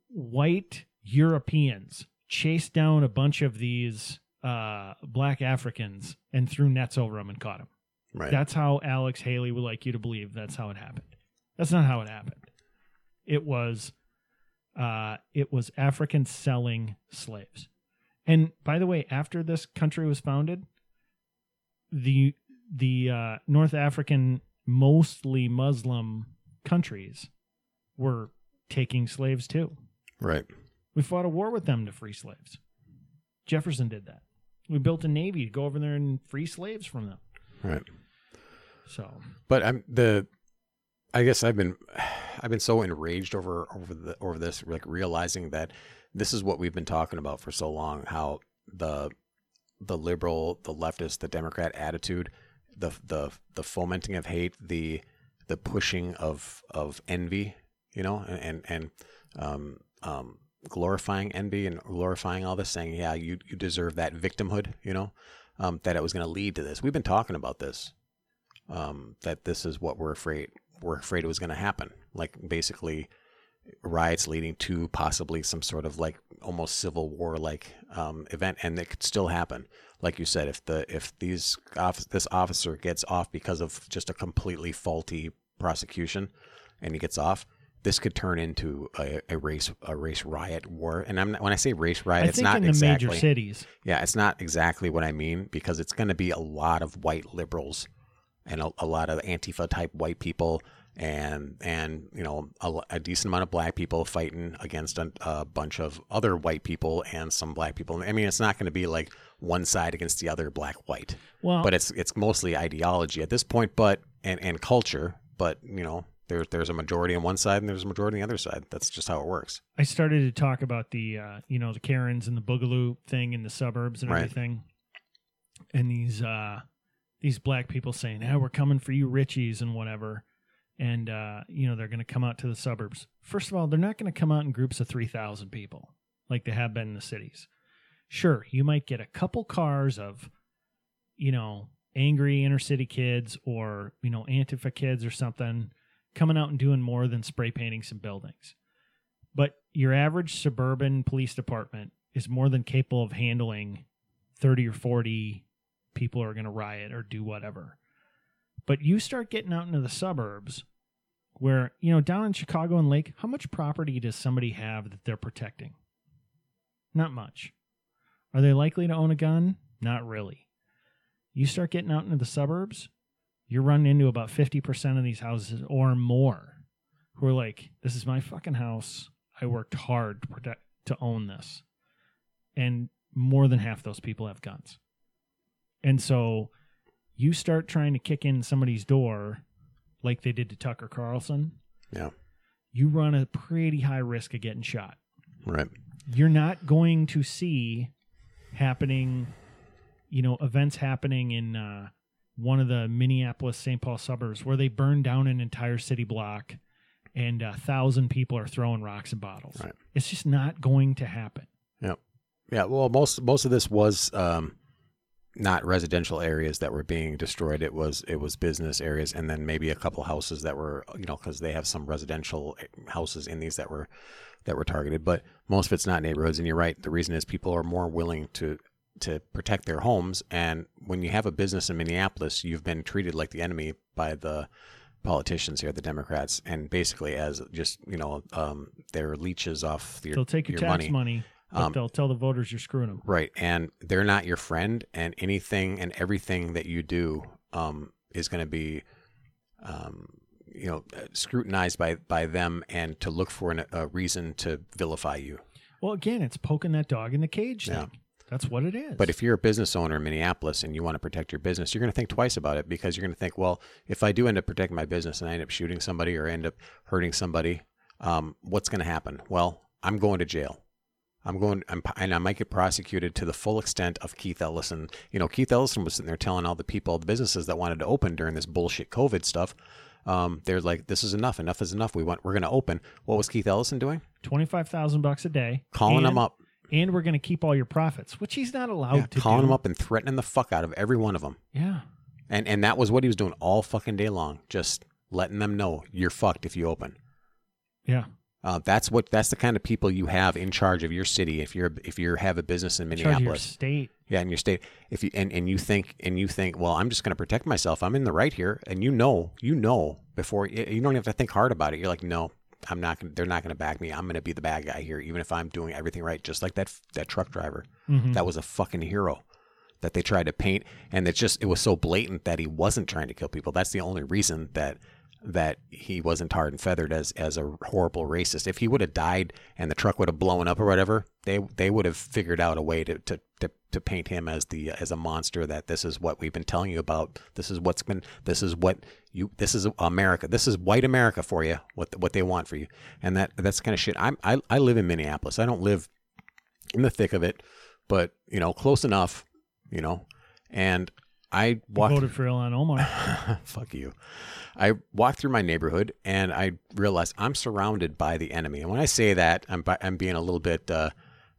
[SPEAKER 1] white Europeans chased down a bunch of these uh, black Africans and threw nets over them and caught them.
[SPEAKER 2] right.
[SPEAKER 1] That's how Alex Haley would like you to believe that's how it happened. That's not how it happened. It was uh it was Africans selling slaves. And by the way, after this country was founded, the the uh North African mostly Muslim countries were taking slaves too.
[SPEAKER 2] right.
[SPEAKER 1] We fought a war with them to free slaves. Jefferson did that. We built a navy to go over there and free slaves from them.
[SPEAKER 2] Right.
[SPEAKER 1] So
[SPEAKER 2] But I'm the. I guess I've been, I've been so enraged over over the over this, like realizing that this is what we've been talking about for so long. How the the liberal, the leftist, the Democrat attitude, the the the fomenting of hate, the the pushing of of envy, you know, and and, and um, um, glorifying envy and glorifying all this, saying, yeah, you you deserve that victimhood, you know, um, that it was going to lead to this. We've been talking about this, um, that this is what we're afraid we're afraid it was going to happen, like basically riots leading to possibly some sort of like almost civil war like um, event, and it could still happen. Like you said, if the if these this officer gets off because of just a completely faulty prosecution, and he gets off, this could turn into a, a race a race riot war. And I'm not, when I say race riot,
[SPEAKER 1] I
[SPEAKER 2] it's
[SPEAKER 1] think
[SPEAKER 2] not
[SPEAKER 1] in the
[SPEAKER 2] exactly
[SPEAKER 1] major cities,
[SPEAKER 2] yeah, it's not exactly what I mean because it's going to be a lot of white liberals and a, a lot of Antifa type white people and and you know a, a decent amount of black people fighting against a, a bunch of other white people and some black people. I mean, it's not going to be like one side against the other, black white,
[SPEAKER 1] Well,
[SPEAKER 2] but it's it's mostly ideology at this point, but and and culture. But you know, there's there's a majority on one side and there's a majority on the other side. That's just how it works.
[SPEAKER 1] I started to talk about the uh, you know the Karens and the Boogaloo thing in the suburbs and
[SPEAKER 2] Right.
[SPEAKER 1] everything, and these uh, these black people saying, "Ah, we're coming for you, Richies and whatever," and uh, you know they're going to come out to the suburbs. First of all, they're not going to come out in groups of three thousand people like they have been in the cities. Sure, you might get a couple cars of, you know, angry inner city kids or you know Antifa kids or something coming out and doing more than spray painting some buildings but your average suburban police department is more than capable of handling 30 or 40 people are going to riot or do whatever. But you start getting out into the suburbs where, you know, down in Chicago and Lake, how much property does somebody have that they're protecting? Not much. Are they likely to own a gun? Not really. You start getting out into the suburbs, you're running into about 50% of these houses or more who are like, this is my fucking house. I worked hard to protect to own this. And more than half those people have guns. And so you start trying to kick in somebody's door like they did to Tucker Carlson,
[SPEAKER 2] Yeah,
[SPEAKER 1] you run a pretty high risk of getting shot.
[SPEAKER 2] right.
[SPEAKER 1] You're not going to see happening, you know, events happening in uh, one of the Minneapolis St. Paul suburbs where they burned down an entire city block and a thousand people are throwing rocks and bottles.
[SPEAKER 2] Right.
[SPEAKER 1] It's just not going to happen.
[SPEAKER 2] Yeah. Yeah, well, most most of this was um, not residential areas that were being destroyed. It was it was business areas, and then maybe a couple houses that were you know because they have some residential houses in these that were that were targeted. But most of it's not neighborhoods, and you're right. The reason is people are more willing to to protect their homes, and when you have a business in Minneapolis, you've been treated like the enemy by the politicians here, the Democrats, and basically as just you know um, they're leeches off your,
[SPEAKER 1] They'll take your,
[SPEAKER 2] your
[SPEAKER 1] tax
[SPEAKER 2] money.
[SPEAKER 1] money, but
[SPEAKER 2] Um,
[SPEAKER 1] they'll tell the voters you're screwing them.
[SPEAKER 2] Right. And they're not your friend, and anything and everything that you do um, is going to be, um, you know, scrutinized by, by them and to look for an, a reason to vilify you.
[SPEAKER 1] Well, again, it's poking that dog in the cage
[SPEAKER 2] Yeah.
[SPEAKER 1] thing. That's what it is.
[SPEAKER 2] But if you're a business owner in Minneapolis and you want to protect your business, you're going to think twice about it because you're going to think, well, if I do end up protecting my business and I end up shooting somebody or end up hurting somebody, um, what's going to happen? Well, I'm going to jail. I'm going, I'm, and I might get prosecuted to the full extent of Keith Ellison. You know, Keith Ellison was sitting there telling all the people, the businesses that wanted to open during this bullshit COVID stuff. Um, they're like, this is enough. Enough is enough. We want, we're going to open. What was Keith Ellison doing?
[SPEAKER 1] twenty five thousand bucks a day,
[SPEAKER 2] Calling them up,
[SPEAKER 1] and we're going to keep all your profits, which he's not allowed
[SPEAKER 2] yeah,
[SPEAKER 1] to
[SPEAKER 2] calling
[SPEAKER 1] do.
[SPEAKER 2] them up and threatening the fuck out of every one of them.
[SPEAKER 1] Yeah,
[SPEAKER 2] And and that was what he was doing all fucking day long, just letting them know you're fucked if you open.
[SPEAKER 1] yeah.
[SPEAKER 2] Uh, that's what that's the kind of people you have in charge of your city. If you're if you have a business in Minneapolis,
[SPEAKER 1] state.
[SPEAKER 2] yeah, in your state, if you and, and you think and you think, well, I'm just going to protect myself. I'm in the right here, and you know, you know before you you don't even have to think hard about it. You're like, no, I'm not. Gonna, they're not going to back me. I'm going to be the bad guy here, even if I'm doing everything right, just like that that truck driver.
[SPEAKER 1] Mhm.
[SPEAKER 2] That was a fucking hero that they tried to paint, and it just it was so blatant that he wasn't trying to kill people. That's the only reason that that he wasn't tarred and feathered as as a horrible racist. If he would have died and the truck would have blown up or whatever, they they would have figured out a way to to to, to paint him as the as a monster. That this is what we've been telling you about. This is what's been. This is what you. This is America. This is white America for you. What what they want for you. And that that's kind of shit. I'm I I live in Minneapolis. I don't live in the thick of it, but you know, close enough. You know, and I walked.
[SPEAKER 1] voted for Ilhan Omar.
[SPEAKER 2] Fuck you. I walked through my neighborhood and I realized I'm surrounded by the enemy. And when I say that, I'm, I'm being a little bit uh,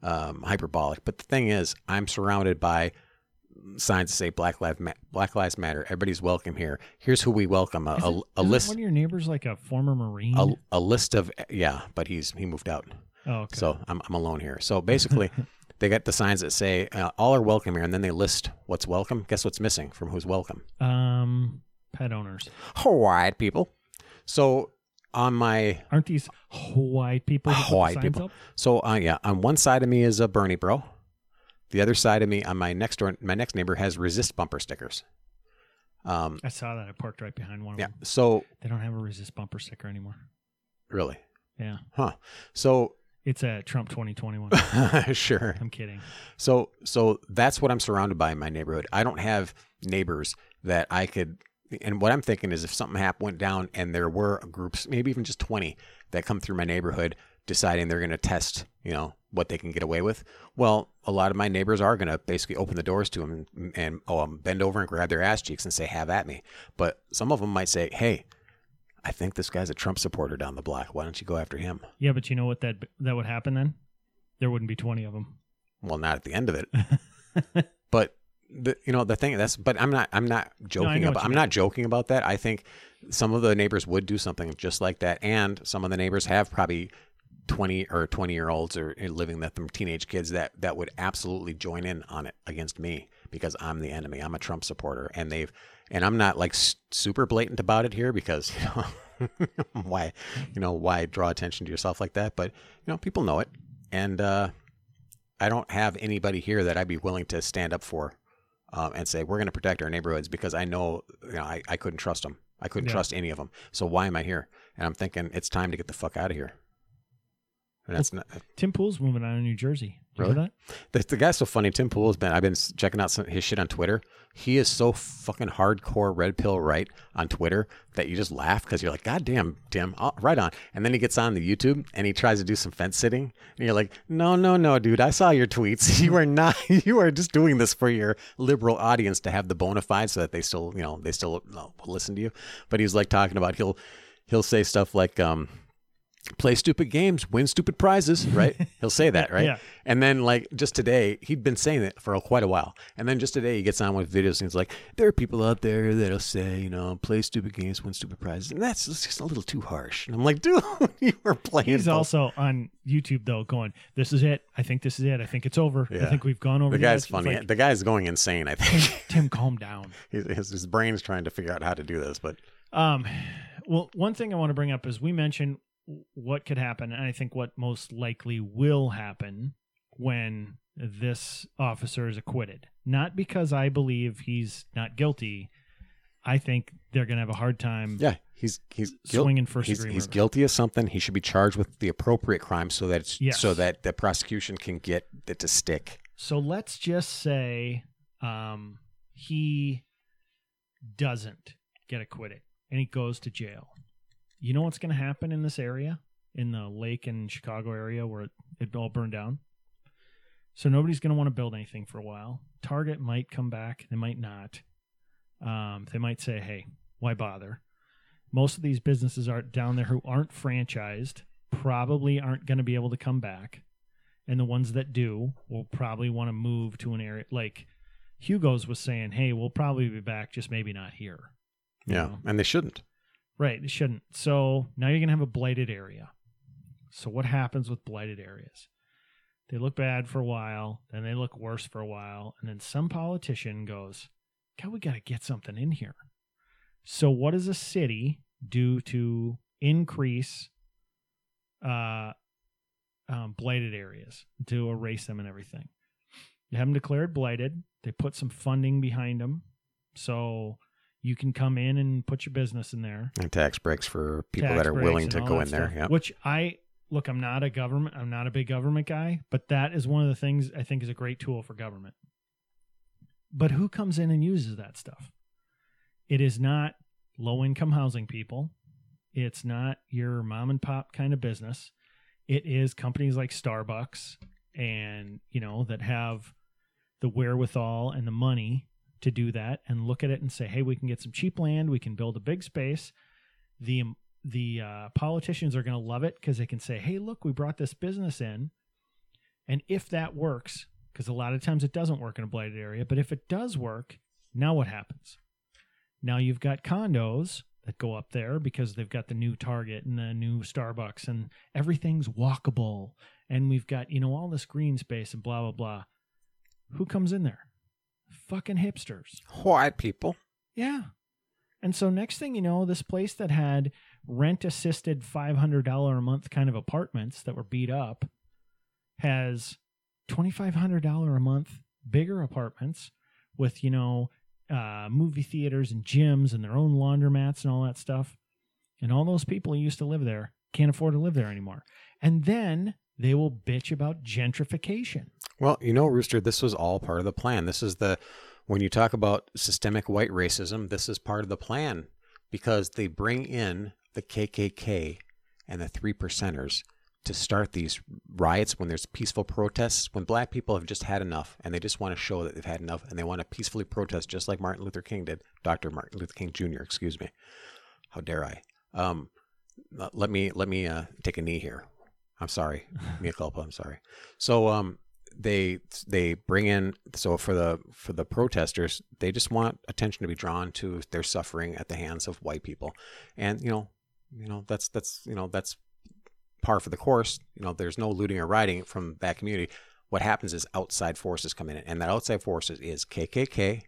[SPEAKER 2] um, hyperbolic. But the thing is, I'm surrounded by signs that say Black Lives, Ma- Black Lives Matter. Everybody's welcome here. Here's who we welcome. A, a, a
[SPEAKER 1] isn't
[SPEAKER 2] list.
[SPEAKER 1] One of your neighbors like a former Marine.
[SPEAKER 2] A, a list of yeah, but he's he moved out.
[SPEAKER 1] oh, okay.
[SPEAKER 2] So I'm, I'm alone here. So basically, they got the signs that say uh, all are welcome here, and then they list what's welcome. Guess what's missing from who's welcome?
[SPEAKER 1] um, pet owners
[SPEAKER 2] White people. So on my
[SPEAKER 1] aren't these white people? who put the
[SPEAKER 2] White
[SPEAKER 1] signs
[SPEAKER 2] people.
[SPEAKER 1] Up?
[SPEAKER 2] so uh, yeah, on one side of me is a Bernie bro. The other side of me, on my next door, my next neighbor has resist bumper stickers. Um,
[SPEAKER 1] I saw that. I parked right behind one of them.
[SPEAKER 2] yeah.
[SPEAKER 1] them.
[SPEAKER 2] So
[SPEAKER 1] They don't have a resist bumper sticker anymore.
[SPEAKER 2] really,
[SPEAKER 1] Yeah.
[SPEAKER 2] huh? So
[SPEAKER 1] It's a Trump 2021.
[SPEAKER 2] sure.
[SPEAKER 1] I'm kidding.
[SPEAKER 2] So so that's what I'm surrounded by in my neighborhood. I don't have neighbors that I could and what I'm thinking is if something happened went down and there were groups, maybe even just 20 that come through my neighborhood deciding they're going to test, you know, what they can get away with. Well, a lot of my neighbors are going to basically open the doors to them and, and oh, um, bend over and grab their ass cheeks and say, "Have at me." But some of them might say, "Hey, I think this guy's a Trump supporter down the block. Why don't you go after him?"
[SPEAKER 1] Yeah, but you know what that that would happen then? There wouldn't be 20 of them.
[SPEAKER 2] Well, not at the end of it. but the you know the thing that's but I'm not I'm not joking
[SPEAKER 1] what
[SPEAKER 2] about I'm
[SPEAKER 1] mean.
[SPEAKER 2] not joking about that. I think some of the neighbors would do something just like that, and some of the neighbors have probably. 20 or 20 year olds or living that them teenage kids that that would absolutely join in on it against me because I'm the enemy. I'm a Trump supporter and they've and I'm not like s- super blatant about it here because you know why you know why draw attention to yourself like that but you know people know it and uh I don't have anybody here that I'd be willing to stand up for um, and say we're going to protect our neighborhoods because I know you know I, I couldn't trust them. I couldn't
[SPEAKER 1] Yeah.
[SPEAKER 2] trust any of them. So why am I here? And I'm thinking it's time to get the fuck out of here. And that's not
[SPEAKER 1] Tim Pool's moving out of New Jersey. You
[SPEAKER 2] Really? the, the guy's so funny. Tim Pool has been. I've been checking out some his shit on Twitter. He is so fucking hardcore red pill right on Twitter that you just laugh because you're like, God damn, Tim, oh, right on. And then he gets on the YouTube and he tries to do some fence sitting, and you're like, No, no, no, dude. I saw your tweets. You are not. You are just doing this for your liberal audience to have the bona fide so that they still, you know, they still uh, will listen to you. But he's like talking about he'll he'll say stuff like, um, play stupid games, win stupid prizes, right? He'll say that, right?
[SPEAKER 1] Yeah.
[SPEAKER 2] And then like just today, he'd been saying it for quite a while. And then just today he gets on with videos and he's like, there are people out there that'll say, you know, play stupid games, win stupid prizes. And that's just a little too harsh. And I'm like, dude, you were playing
[SPEAKER 1] He's
[SPEAKER 2] both.
[SPEAKER 1] also on YouTube though, going, "This is it. I think this is it. I think it's over. I think we've gone over."
[SPEAKER 2] the
[SPEAKER 1] the
[SPEAKER 2] guy's
[SPEAKER 1] edge."
[SPEAKER 2] Funny.
[SPEAKER 1] like,
[SPEAKER 2] the guy's going insane, I think.
[SPEAKER 1] Tim, calm down.
[SPEAKER 2] He's, his, his brain's trying to figure out how to do this, but
[SPEAKER 1] Um, well, one thing I want to bring up is we mentioned what could happen, and I think what most likely will happen when this officer is acquitted. Not because I believe he's not guilty. I think they're going to have a hard time
[SPEAKER 2] yeah, he's he's guil-
[SPEAKER 1] swinging first
[SPEAKER 2] he's,
[SPEAKER 1] degree
[SPEAKER 2] he's
[SPEAKER 1] murder.
[SPEAKER 2] guilty of something. He should be charged with the appropriate crime so that it's,
[SPEAKER 1] Yes.
[SPEAKER 2] so that the prosecution can get it to stick.
[SPEAKER 1] So let's just say um, he doesn't get acquitted and he goes to jail. You know what's going to happen in this area, in the lake and Chicago area where it, it all burned down? So nobody's going to want to build anything for a while. Target might come back, they might not. Um, they might say, hey, why bother? Most of these businesses are down there who aren't franchised probably aren't going to be able to come back and the ones that do will probably want to move to an area like Hugo's was saying, "Hey, we'll probably be back, just maybe not here." you
[SPEAKER 2] Yeah,
[SPEAKER 1] know?
[SPEAKER 2] and they shouldn't.
[SPEAKER 1] Right. It shouldn't. So now you're gonna have a blighted area. So what happens with blighted areas? They look bad for a while, then they look worse for a while, and then some politician goes, "God, we got to get something in here." So what does a city do to increase uh, um, blighted areas to erase them and everything? You have them declared blighted. They put some funding behind them, so you can come in and put your business in there.
[SPEAKER 2] And tax breaks for people
[SPEAKER 1] Tax
[SPEAKER 2] that are willing to go in there.
[SPEAKER 1] stuff,
[SPEAKER 2] Yeah.
[SPEAKER 1] Which I look, I'm not a government, I'm not a big government guy, but that is one of the things I think is a great tool for government. But who comes in and uses that stuff? It is not low income housing people. It's not your mom and pop kind of business. It is companies like Starbucks and, you know, that have the wherewithal and the money to do that and look at it and say, hey, we can get some cheap land, we can build a big space. The the uh, politicians are going to love it because they can say, hey, look, we brought this business in. And if that works, because a lot of times it doesn't work in a blighted area, but if it does work, now what happens? Now you've got condos that go up there because they've got the new Target and the new Starbucks and everything's walkable. And we've got, you know, all this green space and blah, blah, blah. Who comes in there? Fucking hipsters.
[SPEAKER 2] White people.
[SPEAKER 1] Yeah. And so next thing you know, this place that had rent assisted $500 a month kind of apartments that were beat up has $2,500 a month bigger apartments with, you know, uh, movie theaters and gyms and their own laundromats and all that stuff. And all those people who used to live there can't afford to live there anymore. And then they will bitch about gentrification.
[SPEAKER 2] Well, you know, Rooster, this was all part of the plan. This is the when you talk about systemic white racism, this is part of the plan because they bring in the KKK and the three percenters to start these riots when there's peaceful protests, when black people have just had enough and they just want to show that they've had enough and they want to peacefully protest just like Martin Luther King did, Dr. Martin Luther King Jr., excuse me. How dare I? Um, let me let me uh, take a knee here. I'm sorry, mea culpa. I'm sorry. So um, they they bring in so for the for the protesters, they just want attention to be drawn to their suffering at the hands of white people, and you know, you know that's that's you know that's par for the course. You know, there's no looting or rioting from that community. What happens is outside forces come in, and that outside forces is KKK,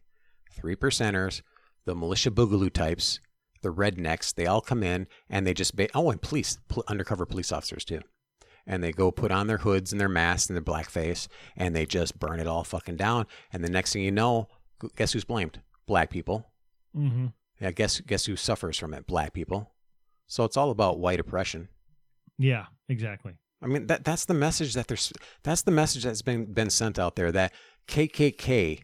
[SPEAKER 2] three percenters, the militia boogaloo types, the rednecks. They all come in and they just ba- oh, and police, pl- undercover police officers too and they go put on their hoods and their masks and their blackface and they just burn it all fucking down. And the next thing you know, guess who's blamed? Black people.
[SPEAKER 1] Mm-hmm.
[SPEAKER 2] Yeah, guess guess who suffers from it? Black people. So it's all about white oppression.
[SPEAKER 1] Yeah, exactly.
[SPEAKER 2] I mean that that's the message that there's that's the message that's been been sent out there that KKK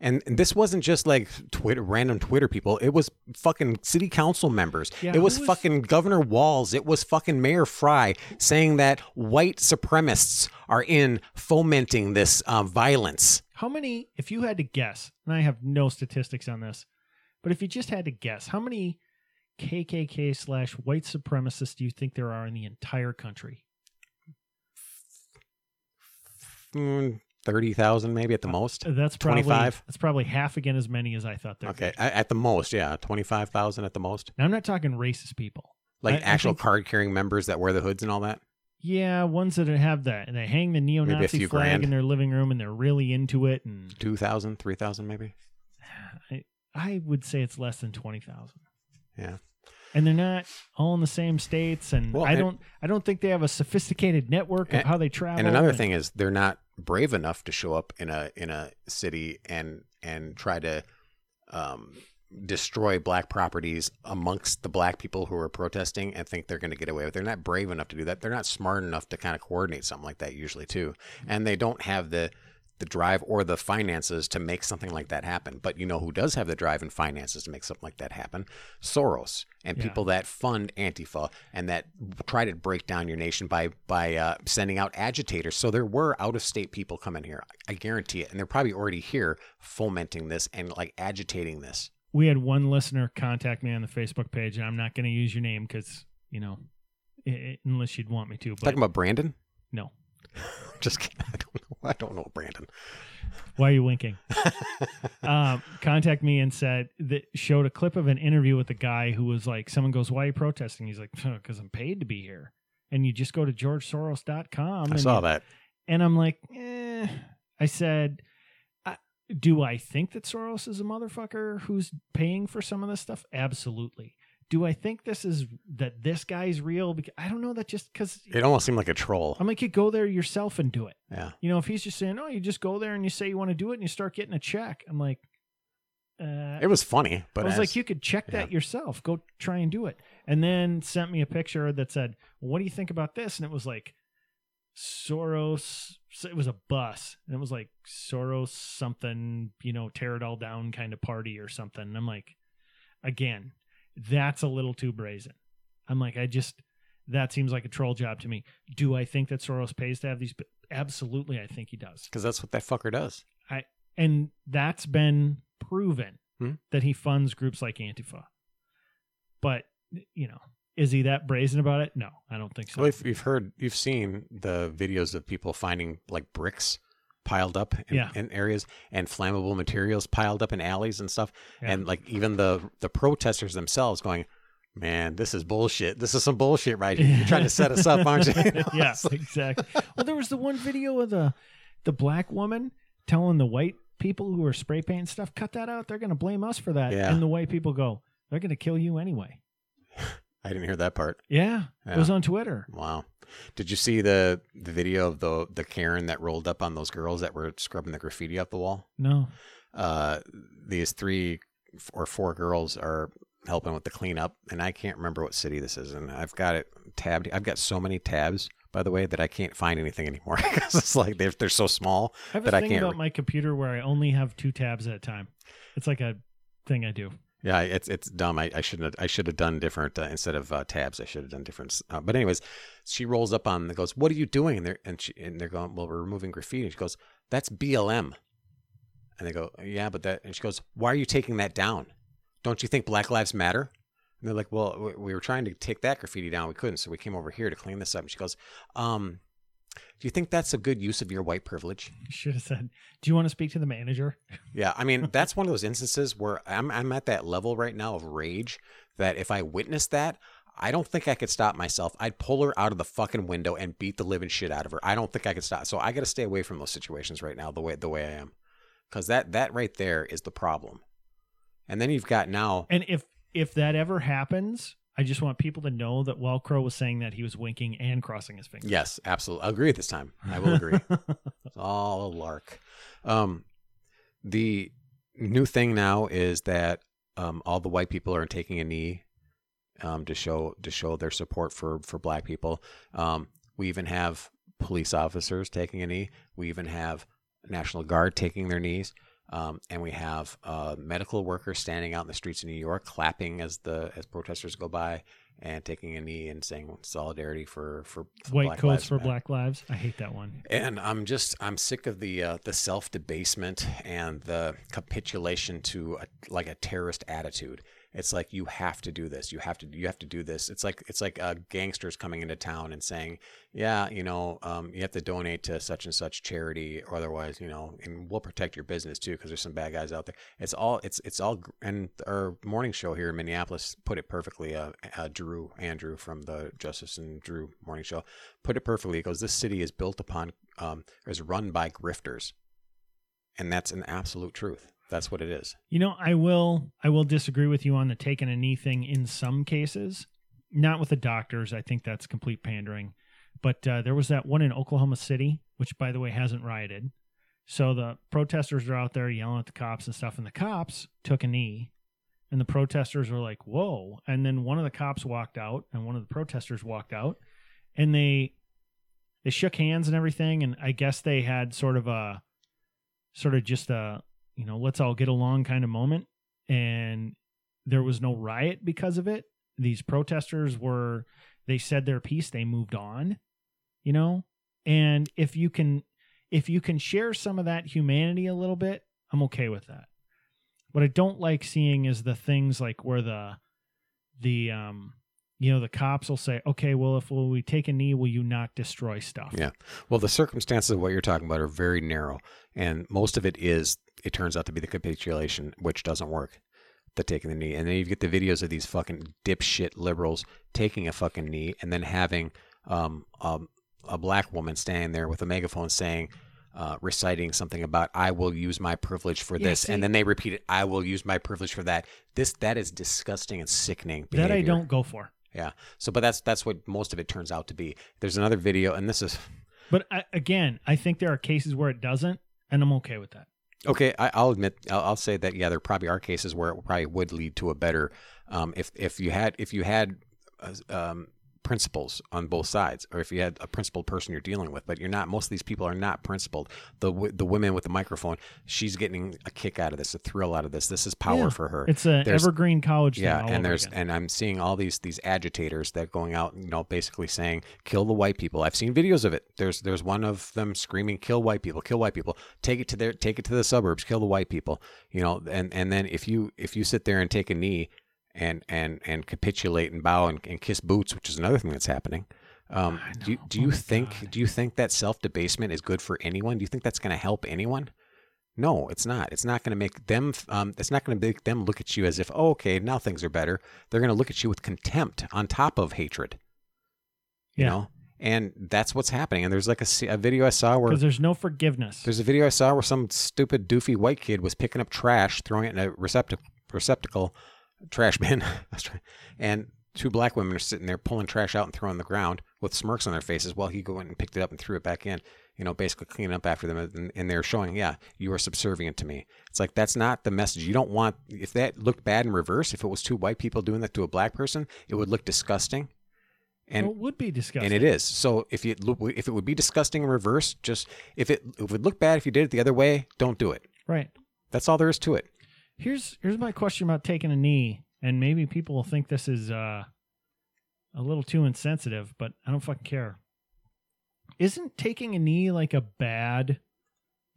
[SPEAKER 2] and, and this wasn't just like Twitter, random Twitter people. It was fucking city council members.
[SPEAKER 1] Yeah,
[SPEAKER 2] it was,
[SPEAKER 1] was-
[SPEAKER 2] fucking Governor Walz. It was fucking Mayor Fry saying that white supremacists are in fomenting this uh, violence.
[SPEAKER 1] How many, if you had to guess, and I have no statistics on this, but if you just had to guess, how many KKK slash white supremacists do you think there are in the entire country?
[SPEAKER 2] Mm, Thirty thousand, maybe at the most.
[SPEAKER 1] Uh, That's probably
[SPEAKER 2] 25?
[SPEAKER 1] that's probably half again as many as I thought there. Were.
[SPEAKER 2] Okay, a- at the most, yeah, twenty-five thousand at the most.
[SPEAKER 1] Now I'm not talking racist people.
[SPEAKER 2] Like
[SPEAKER 1] I- I
[SPEAKER 2] actual
[SPEAKER 1] think-
[SPEAKER 2] card-carrying members that wear the hoods and all that.
[SPEAKER 1] Yeah, ones that have that and they hang the neo-Nazi flag
[SPEAKER 2] grand.
[SPEAKER 1] in their living room and they're really into it. And
[SPEAKER 2] 2,000, 3,000 maybe.
[SPEAKER 1] I, I would say it's less than twenty thousand.
[SPEAKER 2] Yeah.
[SPEAKER 1] and they're not all in the same states and
[SPEAKER 2] Well,
[SPEAKER 1] i don't i don't think they have a sophisticated network of
[SPEAKER 2] And-
[SPEAKER 1] how they travel
[SPEAKER 2] And another thing is they're not brave enough to show up in a in a city and and try to um, destroy black properties amongst the black people who are protesting and think they're going to get away with. it. They're not brave enough to do that. They're not smart enough to kind of coordinate something like that usually too, and they don't have the the drive or the finances to make something like that happen. But you know who does have the drive and finances to make something like that happen? Soros and
[SPEAKER 1] Yeah.
[SPEAKER 2] people that fund Antifa and that try to break down your nation by by uh, sending out agitators. So there were out of state people coming here. I guarantee it, and they're probably already here fomenting this and like agitating this.
[SPEAKER 1] we had one listener contact me on the facebook page and i'm not going to use your name because you know i i unless you'd want me to but
[SPEAKER 2] Talking about Brandon.
[SPEAKER 1] no
[SPEAKER 2] Just kidding. I don't know. I don't know Brandon.
[SPEAKER 1] why are you winking um, contact me and said that showed a clip of an interview with a guy who was like someone goes why are you protesting he's like because i'm paid to be here and you just go to georgesoros.com
[SPEAKER 2] I
[SPEAKER 1] and
[SPEAKER 2] saw
[SPEAKER 1] you-
[SPEAKER 2] that.
[SPEAKER 1] And I'm like, eh. I said, I, do I think that Soros is a motherfucker who's paying for some of this stuff? Absolutely. Do I think this is that this guy's real? Because I don't know that just because
[SPEAKER 2] It almost seemed like a troll.
[SPEAKER 1] I'm like, you go there yourself and do it.
[SPEAKER 2] Yeah.
[SPEAKER 1] You know, if he's just saying, oh, you just go there and you say you want to do it and you start getting a check, I'm like, uh,
[SPEAKER 2] It was funny, but
[SPEAKER 1] I was
[SPEAKER 2] as-
[SPEAKER 1] like, you could check that yourself. Go try and do it. And then sent me a picture that said, "What do you think about this?" And it was like Soros. It was a bus, and it was like Soros something, you know, tear it all down kind of party or something. And I'm like, again, that's a little too brazen. I'm like, I just that seems like a troll job to me. Do I think that Soros pays to have these? Absolutely, I think he does
[SPEAKER 2] because that's what that fucker does.
[SPEAKER 1] I and that's been proven
[SPEAKER 2] Hmm.
[SPEAKER 1] that he funds groups like Antifa. But you know, is he that brazen about it? No, I don't think so.
[SPEAKER 2] Well, if you've heard, you've seen the videos of people finding like bricks piled up in,
[SPEAKER 1] Yeah.
[SPEAKER 2] in areas and flammable materials piled up in alleys and stuff,
[SPEAKER 1] Yeah.
[SPEAKER 2] and like even the the protesters themselves going, "Man, this is bullshit. This is some bullshit right here. You're trying to set us up, aren't you?" You know,
[SPEAKER 1] yeah,
[SPEAKER 2] like-
[SPEAKER 1] exactly. Well, there was the one video of the the black woman telling the white people who were spray painting stuff, "Cut that out. They're going to blame us for that."
[SPEAKER 2] Yeah.
[SPEAKER 1] And the white people go, "They're going to kill you anyway."
[SPEAKER 2] I didn't hear that part.
[SPEAKER 1] Yeah,
[SPEAKER 2] Yeah.
[SPEAKER 1] it was on Twitter.
[SPEAKER 2] Wow. Did you see the the video of the the Karen that rolled up on those girls that were scrubbing the graffiti off the wall?
[SPEAKER 1] No,
[SPEAKER 2] uh, these three or four girls are helping with the cleanup, and I can't remember what city this is, and I've got it tabbed. I've got so many tabs, by the way, that I can't find anything anymore because it's like they're they're so small
[SPEAKER 1] I have a
[SPEAKER 2] that I
[SPEAKER 1] thing
[SPEAKER 2] can't.
[SPEAKER 1] about
[SPEAKER 2] re-
[SPEAKER 1] my computer where I only have two tabs at a time. It's like a thing I do.
[SPEAKER 2] Yeah, it's it's dumb. I, I shouldn't. Have, I should have done different uh, instead of uh, tabs. I should have done different. Uh, but anyways, she rolls up on and goes, "What are you doing?" And they're and she and they're going, "Well, we're removing graffiti." And she goes, "That's BLM." And they go, "Yeah, but that." And she goes, "Why are you taking that down? Don't you think Black Lives Matter?" And they're like, "Well, we, we were trying to take that graffiti down. We couldn't, so we came over here to clean this up." And she goes, "Um, do you think that's a good use of your white privilege?"
[SPEAKER 1] You should have said, "Do you want to speak to the manager?"
[SPEAKER 2] Yeah, I mean that's one of those instances where I'm I'm at that level right now of rage that if I witnessed that, I don't think I could stop myself. I'd pull her out of the fucking window and beat the living shit out of her. I don't think I could stop. So I got to stay away from those situations right now the way the way I am. Cuz that that right there is the problem. And then you've got now
[SPEAKER 1] And if if that ever happens, I just want people to know that while Crow was saying that, he was winking and crossing his fingers.
[SPEAKER 2] Yes, absolutely. I agree at this time. I will agree. It's all a lark. Um, the new thing now is that um, all the white people are taking a knee um, to show to show their support for for black people. Um, we even have police officers taking a knee. We even have National Guard taking their knees. Um, and we have uh, medical workers standing out in the streets of New York, clapping as the as protesters go by, and taking a knee and saying solidarity for for, for
[SPEAKER 1] White
[SPEAKER 2] Black
[SPEAKER 1] coats
[SPEAKER 2] Lives
[SPEAKER 1] for
[SPEAKER 2] Matter.
[SPEAKER 1] Black Lives. I hate that one.
[SPEAKER 2] And I'm just I'm sick of the uh, the self debasement and the capitulation to a, like a terrorist attitude. It's like you have to do this. You have to you have to do this. It's like it's like uh, gangsters coming into town and saying, yeah, you know, um, you have to donate to such and such charity, or otherwise, you know, and we'll protect your business too because there's some bad guys out there. It's all it's it's all and our morning show here in Minneapolis put it perfectly. Uh, uh, Drew Andrew from the Justice and Drew morning show put it perfectly. Goes, "This city is built upon, um, is run by grifters," and that's an absolute truth. That's what it is.
[SPEAKER 1] You know, I will I will disagree with you on the taking a knee thing in some cases. Not with the doctors. I think that's complete pandering. But uh, there was that one in Oklahoma City, which by the way hasn't rioted. So the protesters are out there yelling at the cops and stuff, and the cops took a knee, and the protesters were like, "Whoa!" And then one of the cops walked out, and one of the protesters walked out, and they they shook hands and everything, and I guess they had sort of a sort of just a you know let's all get along kind of moment, and there was no riot because of it. These protesters were they said their piece, they moved on, you know, and if you can if you can share some of that humanity a little bit, I'm okay with that. What I don't like seeing is the things like where the the um you know the cops will say, okay, well if we take a knee, will you not destroy stuff?
[SPEAKER 2] Yeah. Well, the circumstances of what you're talking about are very narrow, and most of it is it turns out to be the capitulation, which doesn't work. The taking the knee, and then you get the videos of these fucking dipshit liberals taking a fucking knee, and then having um, um a black woman standing there with a megaphone saying. Uh, reciting something about I will use my privilege for
[SPEAKER 1] Yeah,
[SPEAKER 2] this,
[SPEAKER 1] see-
[SPEAKER 2] and then they repeat it. I will use my privilege for that. This that is disgusting and sickening. Behavior.
[SPEAKER 1] That I don't go for.
[SPEAKER 2] Yeah. So, but that's that's what most of it turns out to be. There's another video, and this is
[SPEAKER 1] But I, again, I think there are cases where it doesn't, and I'm okay with that.
[SPEAKER 2] okay. I, I'll admit, I'll, I'll say that yeah, there probably are cases where it probably would lead to a better, um, if if you had if you had, uh, um, principles on both sides, or if you had a principled person you're dealing with, but you're not. Most of these people are not principled. The the women with the microphone, she's getting a kick out of this, a thrill out of this. This is power
[SPEAKER 1] Yeah.
[SPEAKER 2] for her.
[SPEAKER 1] It's a
[SPEAKER 2] There's-
[SPEAKER 1] evergreen college
[SPEAKER 2] yeah and there's
[SPEAKER 1] again.
[SPEAKER 2] and i'm seeing all these these agitators that going out you know basically saying kill the white people i've seen videos of it there's there's one of them screaming kill white people kill white people take it to their take it to the suburbs kill the white people you know and and then if you if you sit there and take a knee and and and capitulate and bow and, and kiss boots which is another thing that's happening um, do you, do
[SPEAKER 1] Oh
[SPEAKER 2] you think
[SPEAKER 1] God.
[SPEAKER 2] do you think that self debasement is good for anyone? Do you think that's going to help anyone? No, it's not. It's not going to make them. Um, it's not going to make them look at you as if, oh, okay, now things are better. They're going to look at you with contempt on top of hatred. You
[SPEAKER 1] Yeah.
[SPEAKER 2] know, and that's what's happening. And there's like a, a video I saw where
[SPEAKER 1] because there's no forgiveness.
[SPEAKER 2] there's a video I saw where some stupid doofy white kid was picking up trash, throwing it in a receptacle, receptacle trash bin, and two black women are sitting there pulling trash out and throwing on the ground with smirks on their faces while he went and picked it up and threw it back in. you know, basically cleaning up after them, and, and they're showing, yeah, you are subservient to me. It's like that's not the message. You don't want if that looked bad in reverse. If it was two white people doing that to a black person, it would look disgusting. And
[SPEAKER 1] well, it would be disgusting.
[SPEAKER 2] and it is. So if you if it would be disgusting in reverse, just if it if it would look bad if you did it the other way, don't do it.
[SPEAKER 1] right.
[SPEAKER 2] That's all there is to it.
[SPEAKER 1] Here's here's my question about taking a knee, and maybe people will think this is uh, a little too insensitive, but I don't fucking care. Isn't taking a knee like a bad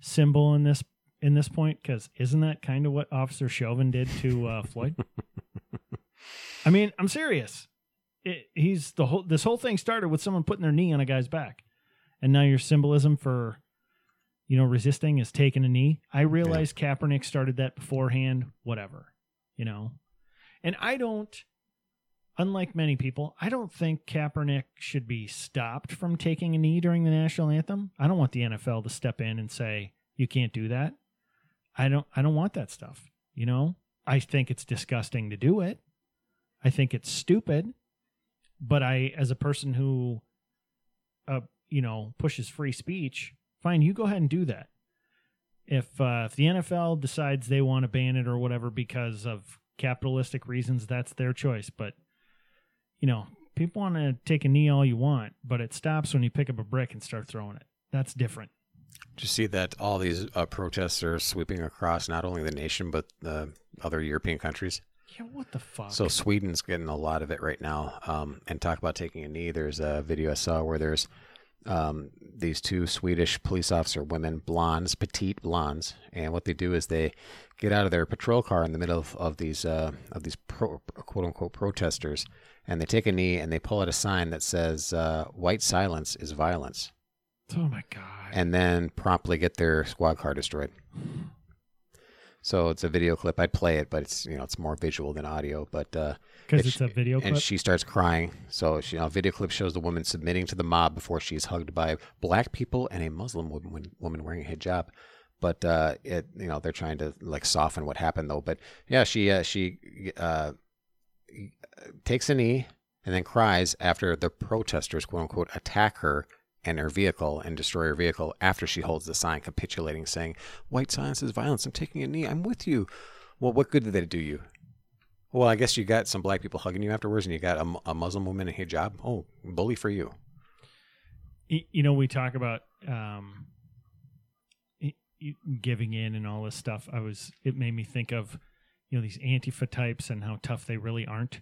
[SPEAKER 1] symbol in this in this point? Because isn't that kind of what Officer Chauvin did to uh, Floyd? I mean, I'm serious. It, he's the whole. This whole thing started with someone putting their knee on a guy's back, and now your symbolism for, you know, resisting is taking a knee. I realize Kaepernick started that beforehand. Whatever, you know, and I don't. Unlike many people, I don't think Kaepernick should be stopped from taking a knee during the national anthem. I don't want the NFL to step in and say you can't do that. I don't. I don't want that stuff. You know, I think it's disgusting to do it. I think it's stupid. But I, as a person who, uh, you know, pushes free speech, fine, you go ahead and do that. If uh, if the NFL decides they want to ban it or whatever because of capitalistic reasons, that's their choice. But you know, people want to take a knee all you want, but it stops when you pick up a brick and start throwing it. That's different.
[SPEAKER 2] Did you see that all these uh, protests are sweeping across not only the nation but uh, other European countries?
[SPEAKER 1] Yeah, what the fuck?
[SPEAKER 2] So Sweden's getting a lot of it right now. Um, and talk about taking a knee. There's a video I saw where there's um, these two Swedish police officer women, blondes, petite blondes, and what they do is they get out of their patrol car in the middle of, of these uh, of these pro, quote unquote protesters, and they take a knee and they pull out a sign that says uh, "White silence is violence,"
[SPEAKER 1] oh my god.
[SPEAKER 2] and then promptly get their squad car destroyed. So it's a video clip. I'd play it, but it's you know it's more visual than audio. But uh,
[SPEAKER 1] Because
[SPEAKER 2] it's-
[SPEAKER 1] it's a video
[SPEAKER 2] and she starts crying. So she, you know, video clip shows the woman submitting to the mob before she's hugged by black people and a Muslim woman, woman wearing a hijab. But uh, it, you know, they're trying to like soften what happened though. But yeah, she uh, she uh, takes a knee and then cries after the protesters, quote unquote, attack her and her vehicle and destroy her vehicle after she holds the sign capitulating, saying, "White silence is violence. I'm taking a knee. I'm with you." Well, what good did that do you? Well, I guess you got some black people hugging you afterwards, and you got a, a Muslim woman in hijab. Oh, bully for you.
[SPEAKER 1] You know we talk about um giving in and all this stuff i was it made me think of you know these antifa types and how tough they really aren't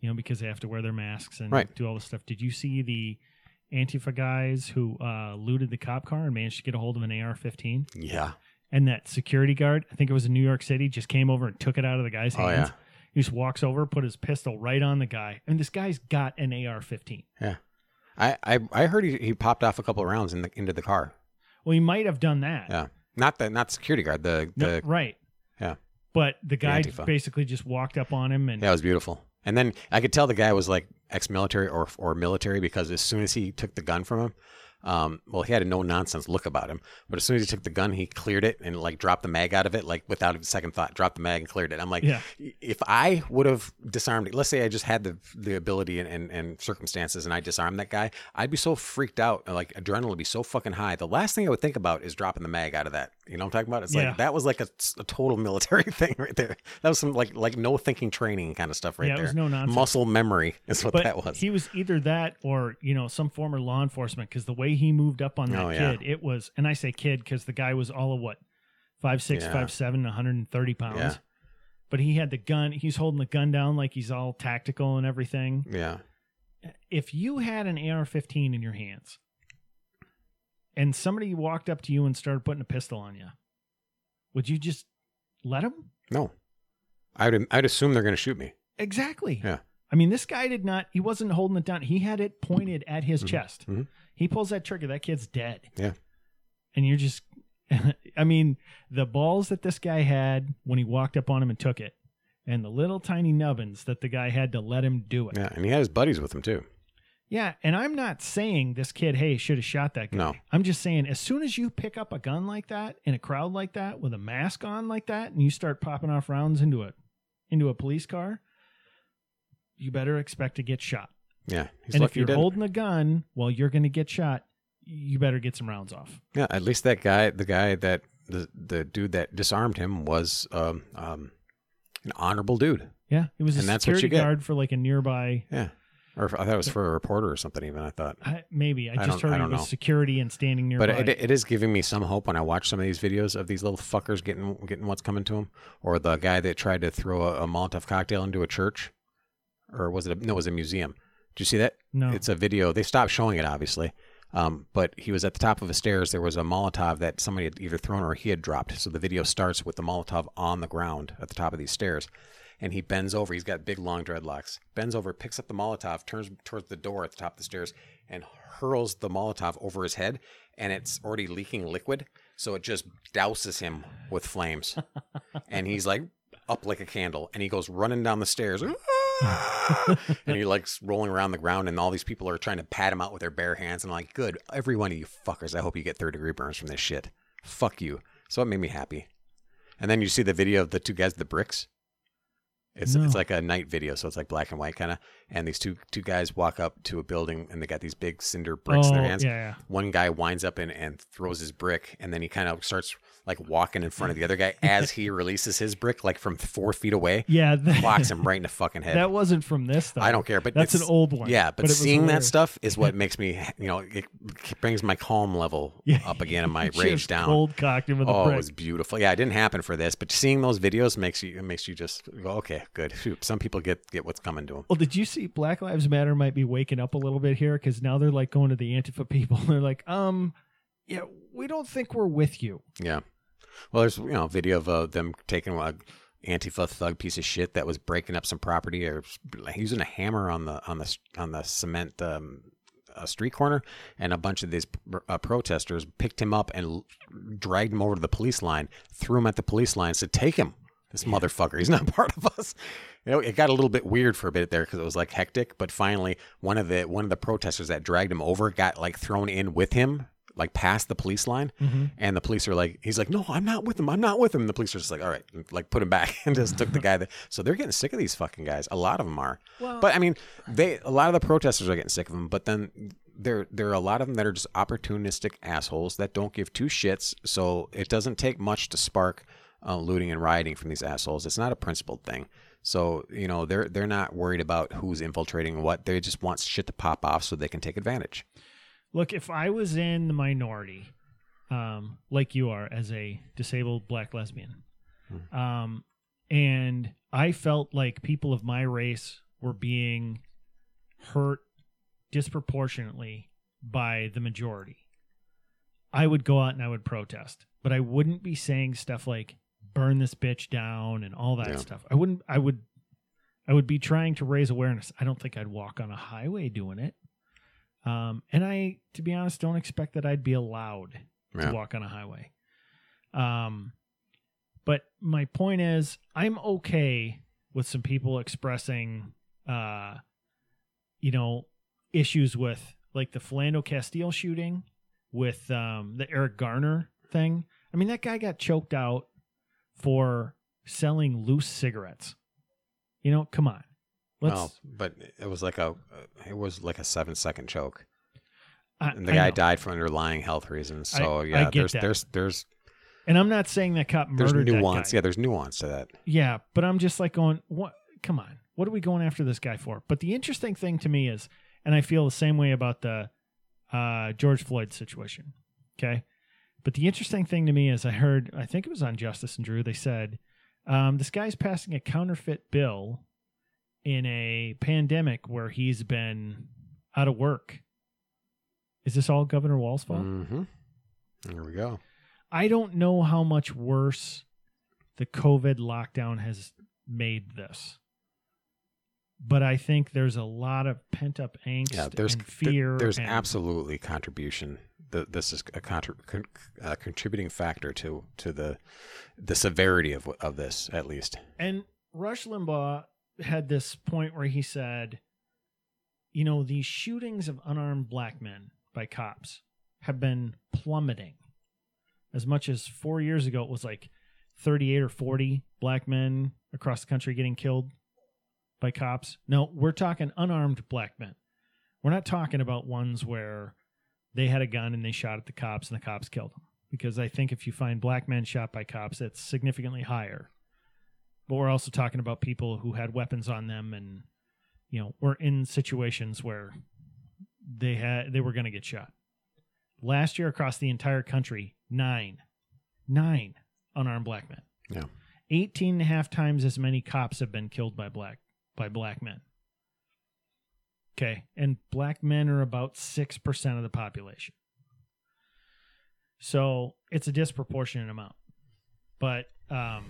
[SPEAKER 1] you know because they have to wear their masks and
[SPEAKER 2] Right.
[SPEAKER 1] do all this stuff did you see the antifa guys who uh looted the cop car and managed to get a hold of an ar-15
[SPEAKER 2] Yeah.
[SPEAKER 1] and that security guard i think it was in new york city just came over and took it out of the guy's
[SPEAKER 2] Oh,
[SPEAKER 1] hands
[SPEAKER 2] yeah.
[SPEAKER 1] He just walks over put his pistol right on the guy and this guy's got an ar-15
[SPEAKER 2] I, I, I heard he, he popped off a couple of rounds in the, into the car.
[SPEAKER 1] well he might have done that
[SPEAKER 2] Yeah. Not the not the security guard. The
[SPEAKER 1] No,
[SPEAKER 2] the
[SPEAKER 1] right.
[SPEAKER 2] yeah.
[SPEAKER 1] But the guy
[SPEAKER 2] Antifa.
[SPEAKER 1] basically just walked up on him and
[SPEAKER 2] yeah, it was beautiful. And then I could tell the guy was like ex-military or or military because as soon as he took the gun from him, um, well, he had a no nonsense look about him. But as soon as he took the gun, he cleared it and like dropped the mag out of it, like without a second thought, dropped the mag and cleared it. I'm like,
[SPEAKER 1] Yeah.
[SPEAKER 2] if I would have disarmed it, let's say I just had the the ability and, and, and circumstances and I disarmed that guy, I'd be so freaked out, like adrenaline would be so fucking high. The last thing I would think about is dropping the mag out of that. You know what I'm talking about? It's
[SPEAKER 1] Yeah.
[SPEAKER 2] like that was like a, a total military thing right there. That was some like like no thinking training kind of stuff right
[SPEAKER 1] Yeah, it
[SPEAKER 2] there.
[SPEAKER 1] was no nonsense.
[SPEAKER 2] Muscle memory is what
[SPEAKER 1] but
[SPEAKER 2] that was.
[SPEAKER 1] he was either that or you know some former law enforcement because the way he moved up on that
[SPEAKER 2] Oh, yeah.
[SPEAKER 1] kid, it was, and I say kid because the guy was all of what five six,
[SPEAKER 2] Yeah.
[SPEAKER 1] five seven, 130 pounds.
[SPEAKER 2] Yeah.
[SPEAKER 1] But he had the gun. He's holding the gun down like he's all tactical and everything.
[SPEAKER 2] yeah.
[SPEAKER 1] If you had an AR-15 in your hands, and somebody walked up to you and started putting a pistol on you, would you just let him?
[SPEAKER 2] No. I would I'd assume they're going to shoot me.
[SPEAKER 1] Exactly.
[SPEAKER 2] Yeah.
[SPEAKER 1] I mean, this guy did not, he wasn't holding it down. He had it pointed at his
[SPEAKER 2] Mhm.
[SPEAKER 1] chest.
[SPEAKER 2] Mhm.
[SPEAKER 1] He pulls that trigger, that kid's dead.
[SPEAKER 2] Yeah.
[SPEAKER 1] And you're just, I mean, the balls that this guy had when he walked up on him and took it, and the little tiny nubbins that the guy had to let him do it.
[SPEAKER 2] Yeah, and he had his buddies with him too.
[SPEAKER 1] Yeah. And I'm not saying this kid, hey, should have shot that guy.
[SPEAKER 2] No.
[SPEAKER 1] I'm just saying, as soon as you pick up a gun like that in a crowd like that with a mask on like that, and you start popping off rounds into a, into a police car, you better expect to get shot.
[SPEAKER 2] Yeah,
[SPEAKER 1] and if you're holding a gun while you're going to get shot, you better get some rounds off.
[SPEAKER 2] Yeah, at least that guy, the guy that the the dude that disarmed him was um, um, an honorable dude.
[SPEAKER 1] Yeah, it was a
[SPEAKER 2] And that's what you
[SPEAKER 1] security guard for like a nearby.
[SPEAKER 2] Yeah, or I thought it was for a reporter or something. Even I thought,
[SPEAKER 1] I, maybe I
[SPEAKER 2] I
[SPEAKER 1] just
[SPEAKER 2] don't- I
[SPEAKER 1] heard it was
[SPEAKER 2] know.
[SPEAKER 1] security and standing nearby.
[SPEAKER 2] but it, it is giving me some hope when I watch some of these videos of these little fuckers getting getting what's coming to them, or the guy that tried to throw a, a Molotov cocktail into a church, or was it? A, no, it was a museum. Did you see that?
[SPEAKER 1] no,
[SPEAKER 2] It's a video. They stopped showing it, obviously. Um, but he was at the top of the stairs. There was a Molotov that somebody had either thrown or he had dropped. So the video starts with the Molotov on the ground at the top of these stairs. And he bends over. He's got big, long dreadlocks. Bends over, picks up the Molotov, turns towards the door at the top of the stairs, and hurls the Molotov over his head. And it's already leaking liquid. So it just douses him with flames. and he's like up like a candle. And he goes running down the stairs. and he likes rolling around the ground, and all these people are trying to pat him out with their bare hands. And I'm like, good, every one of you fuckers. I hope you get third degree burns from this shit. Fuck you. So it made me happy. And then you see the video of the two guys, the bricks. It's
[SPEAKER 1] No.
[SPEAKER 2] it's like a night video, so it's like black and white kind of. And these two two guys walk up to a building, and they got these big cinder bricks
[SPEAKER 1] oh,
[SPEAKER 2] in their oh, hands.
[SPEAKER 1] Yeah, yeah.
[SPEAKER 2] One guy winds up in and throws his brick, and then he kind of starts like walking in front of the other guy as he releases his brick, like from four feet away.
[SPEAKER 1] Yeah, that,
[SPEAKER 2] Clocks him right in the fucking head.
[SPEAKER 1] that wasn't from this though.
[SPEAKER 2] I don't care, but
[SPEAKER 1] That's an old one.
[SPEAKER 2] Yeah, but,
[SPEAKER 1] was
[SPEAKER 2] seeing that stuff is what makes me, you know, it brings my calm level
[SPEAKER 1] Yeah.
[SPEAKER 2] up again and my rage down.
[SPEAKER 1] Cold cocked him with a
[SPEAKER 2] Oh, it was beautiful. Yeah, it didn't happen for this, but seeing those videos makes you it makes you just go, okay, good. Shoot, some people get get what's coming to them.
[SPEAKER 1] Well, did you see Black Lives Matter might be waking up a little bit here because now they're like going to the Antifa people. They're like, um, yeah, we don't think we're with you.
[SPEAKER 2] Yeah. Well, there's you know a video of uh, them taking a Antifa thug piece of shit that was breaking up some property or using a hammer on the on the on the cement um, uh, street corner, and a bunch of these uh, protesters picked him up and l- dragged him over to the police line, threw him at the police line, said, "Take him." This motherfucker, he's not part of us. You know, it got a little bit weird for a bit there because it was like hectic. But finally, one of the one of the protesters that dragged him over got like thrown in with him, like past the police line. Mm-hmm. And the police are like, he's like, no, I'm not with him. I'm not with him. And the police are just like, all right, like put him back and just took the guy that. So they're getting sick of these fucking guys. A lot of them are.
[SPEAKER 1] Well-
[SPEAKER 2] but I mean, they a lot of the protesters are getting sick of them. But then there there are a lot of them that are just opportunistic assholes that don't give two shits. So it doesn't take much to spark uh, looting and rioting from these assholes. It's not a principled thing. So you know they're they're not worried about who's infiltrating what. They just want shit to pop off so they can take advantage.
[SPEAKER 1] Look, if I was in the minority, um, like you are as a disabled black lesbian,
[SPEAKER 2] Hmm.
[SPEAKER 1] um, and I felt like people of my race were being hurt disproportionately by the majority, I would go out and I would protest. But I wouldn't be saying stuff like burn this bitch down and all that
[SPEAKER 2] Yeah.
[SPEAKER 1] stuff. I wouldn't I would I would be trying to raise awareness. I don't think I'd walk on a highway doing it. Um, and I, to be honest, don't expect that I'd be allowed
[SPEAKER 2] Yeah.
[SPEAKER 1] to walk on a highway. Um, but my point is, I'm okay with some people expressing, uh, you know, issues with like the Philando Castile shooting, with um, the Eric Garner thing. I mean, that guy got choked out for selling loose cigarettes. You know, come on. Let's.
[SPEAKER 2] Well, but it was like a it was like a seven second choke,
[SPEAKER 1] I-
[SPEAKER 2] and the
[SPEAKER 1] I
[SPEAKER 2] guy died for underlying health reasons. So
[SPEAKER 1] I
[SPEAKER 2] yeah,
[SPEAKER 1] get
[SPEAKER 2] there's
[SPEAKER 1] that.
[SPEAKER 2] there's there's
[SPEAKER 1] And I'm not saying that cop
[SPEAKER 2] there's
[SPEAKER 1] murdered
[SPEAKER 2] nuance.
[SPEAKER 1] that guy.
[SPEAKER 2] Yeah, there's nuance to that.
[SPEAKER 1] Yeah, but I'm just like going, what? Come on, what are we going after this guy for? But the interesting thing to me is, and I feel the same way about the uh, George Floyd situation. Okay, but the interesting thing to me is, I heard, I think it was on Justice and Drew. They said um, this guy's passing a counterfeit bill in a pandemic where he's been out of work. Is this all Governor Walz's fault?
[SPEAKER 2] Mm-hmm. There we go.
[SPEAKER 1] I don't know how much worse the COVID lockdown has made this. But I think there's a lot of pent up angst
[SPEAKER 2] Yeah, there's
[SPEAKER 1] and fear.
[SPEAKER 2] there- there's
[SPEAKER 1] and-
[SPEAKER 2] absolutely contribution. The, this is a contri- con, uh, contributing factor to to the the severity of of this at least.
[SPEAKER 1] And Rush Limbaugh had this point where he said, you know, these shootings of unarmed black men by cops have been plummeting. As much as four years ago, it was like 38 or 40 black men across the country getting killed by cops. No, we're talking unarmed black men. We're not talking about ones where they had a gun and they shot at the cops and the cops killed them. Because I think if you find black men shot by cops, that's significantly higher. But we're also talking about people who had weapons on them and you know were in situations where they had they were going to get shot. Last year across the entire country, nine, nine unarmed black men.
[SPEAKER 2] Yeah.
[SPEAKER 1] 18 and a half times as many cops have been killed by black by black men. Okay, and black men are about 6% of the population. So, it's a disproportionate amount. But um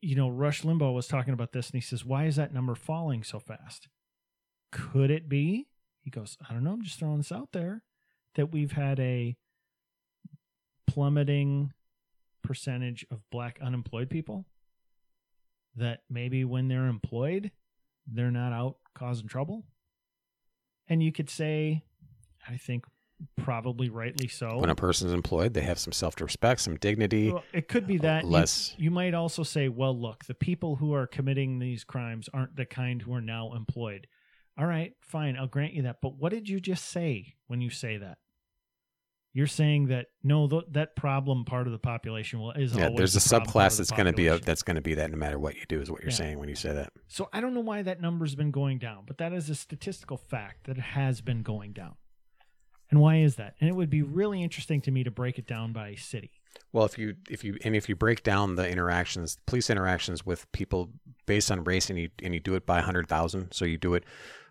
[SPEAKER 1] you know, Rush Limbaugh was talking about this and he says, "Why is that number falling so fast?" Could it be? He goes, "I don't know, I'm just throwing this out there that we've had a plummeting percentage of black unemployed people that maybe when they're employed, they're not out causing trouble. And you could say, I think probably rightly so.
[SPEAKER 2] When a person's employed, they have some self-respect, some dignity.
[SPEAKER 1] Well, it could be uh, that. You-
[SPEAKER 2] less-
[SPEAKER 1] You, might also say, well, look, the people who are committing these crimes aren't the kind who are now employed. All right, fine, I'll grant you that. But what did you just say when you say that? You're saying that no, th- that problem part of the population will is
[SPEAKER 2] yeah, there's a
[SPEAKER 1] the problem part of
[SPEAKER 2] subclass that's going to be a, that's going to be that no matter what you do is what you're
[SPEAKER 1] Yeah.
[SPEAKER 2] saying when you say that.
[SPEAKER 1] So I don't know why that number's been going down, but that is a statistical fact that it has been going down. And why is that? And it would be really interesting to me to break it down by city.
[SPEAKER 2] Well, if you if you and if you break down the interactions, police interactions with people based on race, and you and you do it by hundred thousand, so you do it,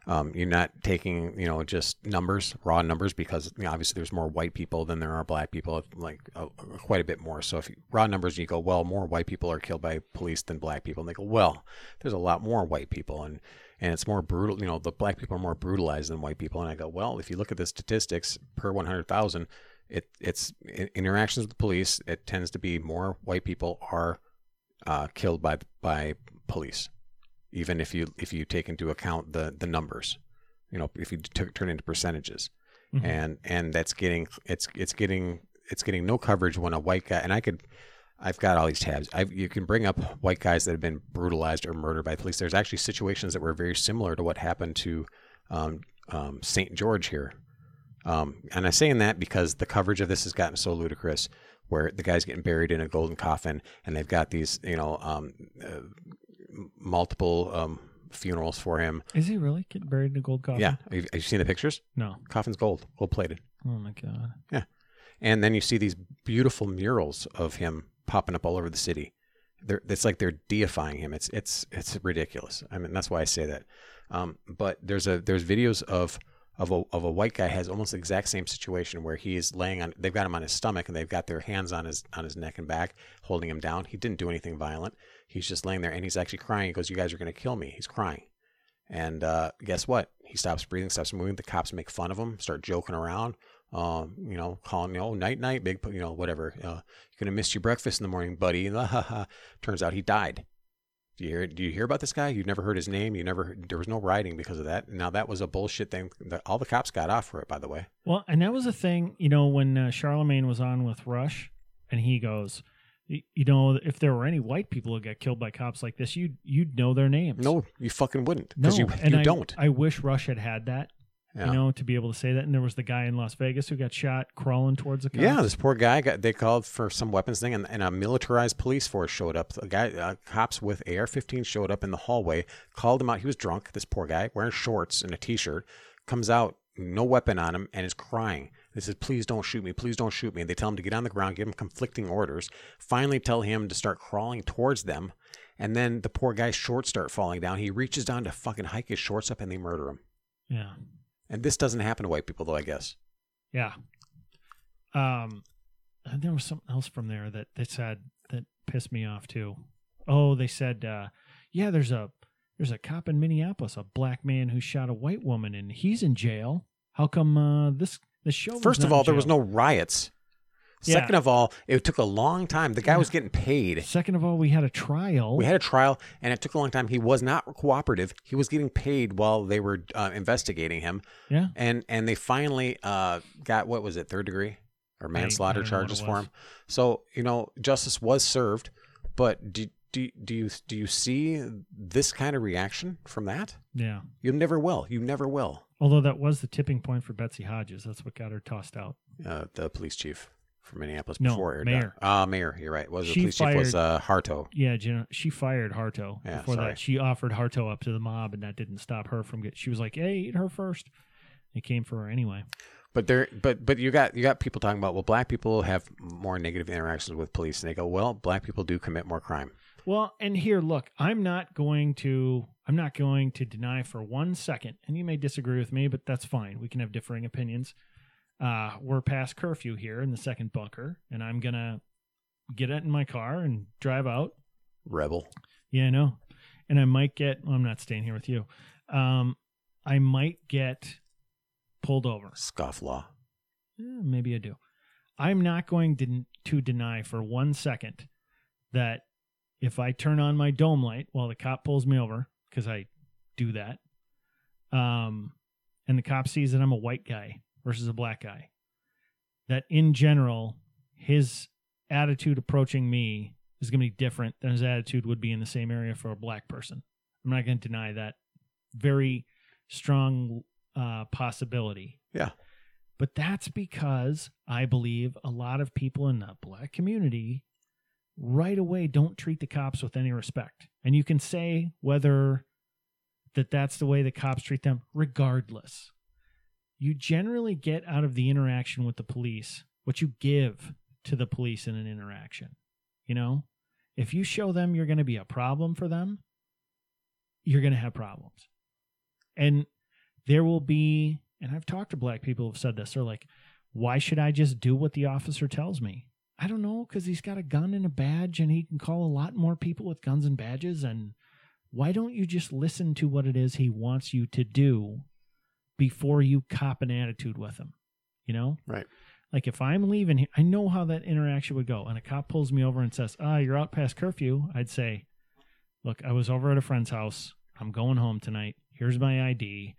[SPEAKER 2] um, you're not taking you know just numbers, raw numbers, because you know, obviously there's more white people than there are black people, like uh, quite a bit more. So if you, raw numbers, you go, well, more white people are killed by police than black people, and they go, well, there's a lot more white people, and and it's more brutal. You know, the black people are more brutalized than white people, and I go, well, if you look at the statistics per one hundred thousand it it's in- interactions with the police. It tends to be more white people are uh, killed by by police, even if you if you take into account the the numbers. You know, if you took turn into percentages,
[SPEAKER 1] Mhm.
[SPEAKER 2] and and that's getting it's it's getting it's getting no coverage when a white guy and I could. I've got all these tabs. I've, you can bring up white guys that have been brutalized or murdered by police. There's actually situations that were very similar to what happened to um, um, St. George here. Um, and I'm saying that because the coverage of this has gotten so ludicrous, where the guy's getting buried in a golden coffin, and they've got these, you know, um, uh, multiple um, funerals for him.
[SPEAKER 1] Is he really getting buried in a gold coffin?
[SPEAKER 2] Yeah, have you, have you seen the pictures?
[SPEAKER 1] No.
[SPEAKER 2] Coffin's gold, gold plated,
[SPEAKER 1] Oh my god. Yeah.
[SPEAKER 2] And then you see these beautiful murals of him popping up all over the city. They're, it's like they're deifying him. It's it's it's ridiculous. I mean, that's why I say that. Um, but there's a there's videos of of a, of a white guy has almost the exact same situation where he is laying on they've got him on his stomach and they've got their hands on his on his neck and back holding him down he didn't do anything violent he's just laying there and he's actually crying he goes you guys are going to kill me he's crying and uh, guess what he stops breathing stops moving the cops make fun of him start joking around um, you know calling you know night night big you know whatever uh, you're to miss your breakfast in the morning buddy turns out he died do you hear? Do you hear about this guy? You've never heard his name. You never. There was no writing because of that. Now that was a bullshit thing. All the cops got off for it, by the way.
[SPEAKER 1] Well, and that was a thing, you know, when uh, Charlamagne was on with Rush, and he goes, you know, if there were any white people who got killed by cops like this, you'd you'd know their names.
[SPEAKER 2] No, you fucking wouldn't
[SPEAKER 1] no,
[SPEAKER 2] you
[SPEAKER 1] and
[SPEAKER 2] you
[SPEAKER 1] I,
[SPEAKER 2] don't.
[SPEAKER 1] I wish Rush had had that,
[SPEAKER 2] Yeah.
[SPEAKER 1] you know, to be able to say that. And there was the guy in Las Vegas who got shot crawling towards the cops.
[SPEAKER 2] Yeah, this poor guy got. They called for some weapons thing, and, and a militarized police force showed up. A guy, uh, cops with AR-15 showed up in the hallway, called him out. He was drunk. This poor guy wearing shorts and a t-shirt comes out, no weapon on him, and is crying. They says, "Please don't shoot me. Please don't shoot me." They tell him to get on the ground, give him conflicting orders. Finally, tell him to start crawling towards them, and then the poor guy's shorts start falling down. He reaches down to fucking hike his shorts up, and they murder him.
[SPEAKER 1] yeah,
[SPEAKER 2] And this doesn't happen to white people, though. I guess.
[SPEAKER 1] yeah. Um, and there was something else from there that they said that pissed me off too. Oh, they said, uh, yeah, there's a there's a cop in Minneapolis, a black man who shot a white woman, and he's in jail. How come uh, this this show?
[SPEAKER 2] First of all, there was no riots.
[SPEAKER 1] Yeah.
[SPEAKER 2] Second of all, it took a long time. The guy was getting paid.
[SPEAKER 1] Second of all, we had a trial.
[SPEAKER 2] We had a trial, and it took a long time. He was not cooperative. He was getting paid while they were uh, investigating him,
[SPEAKER 1] yeah,
[SPEAKER 2] and and they finally uh, got what was it, third degree or manslaughter
[SPEAKER 1] I don't know what
[SPEAKER 2] charges for him. So you know, justice was served, but do do do you do you see this kind of reaction from that?
[SPEAKER 1] Yeah.
[SPEAKER 2] You never will. You never will.
[SPEAKER 1] Although that was the tipping point for Betsy Hodges. That's what got her tossed out.
[SPEAKER 2] Uh, the police chief from Minneapolis
[SPEAKER 1] No,
[SPEAKER 2] before.
[SPEAKER 1] mayor.
[SPEAKER 2] Ah, mayor. You're right. Was the
[SPEAKER 1] She
[SPEAKER 2] police chief was uh, Harteau.
[SPEAKER 1] Yeah, Jen, she fired Harteau.
[SPEAKER 2] Yeah,
[SPEAKER 1] Before
[SPEAKER 2] sorry.
[SPEAKER 1] that, she offered Harteau up to the mob, and that didn't stop her from get. She was like, "Hey, eat her first. It came for her anyway.
[SPEAKER 2] But there, but but you got you got people talking about well, black people have more negative interactions with police, and they go, well, black people do commit more crime.
[SPEAKER 1] Well, and here, look, I'm not going to I'm not going to deny for one second, and you may disagree with me, but that's fine. We can have differing opinions. Uh, we're past curfew here in the second bunker, and I'm gonna get it in my car and drive out.
[SPEAKER 2] Rebel.
[SPEAKER 1] Yeah, I know. And I might get well, I'm not staying here with you. Um, I might get pulled over.
[SPEAKER 2] Scofflaw.
[SPEAKER 1] Eh, maybe I do. I'm not going to, to deny for one second that if I turn on my dome light while the cop pulls me over, because I do that, um, and the cop sees that I'm a white guy versus a black guy, that in general, his attitude approaching me is going to be different than his attitude would be in the same area for a black person. I'm not going to deny that very strong uh, possibility.
[SPEAKER 2] Yeah.
[SPEAKER 1] But that's because I believe a lot of people in the black community right away don't treat the cops with any respect. And you can say whether that that's the way the cops treat them regardless. You generally get out of the interaction with the police what you give to the police in an interaction. You know, if you show them you're going to be a problem for them, you're going to have problems. And there will be, and I've talked to black people who've said this, they're like, why should I just do what the officer tells me? I don't know, because he's got a gun and a badge and he can call a lot more people with guns and badges. And why don't you just listen to what it is he wants you to do before you cop an attitude with him? You know?
[SPEAKER 2] Right.
[SPEAKER 1] Like if I'm leaving, here, I know how that interaction would go. And a cop pulls me over and says, "Ah, you're out past curfew." I'd say, "Look, I was over at a friend's house. I'm going home tonight. Here's my ID.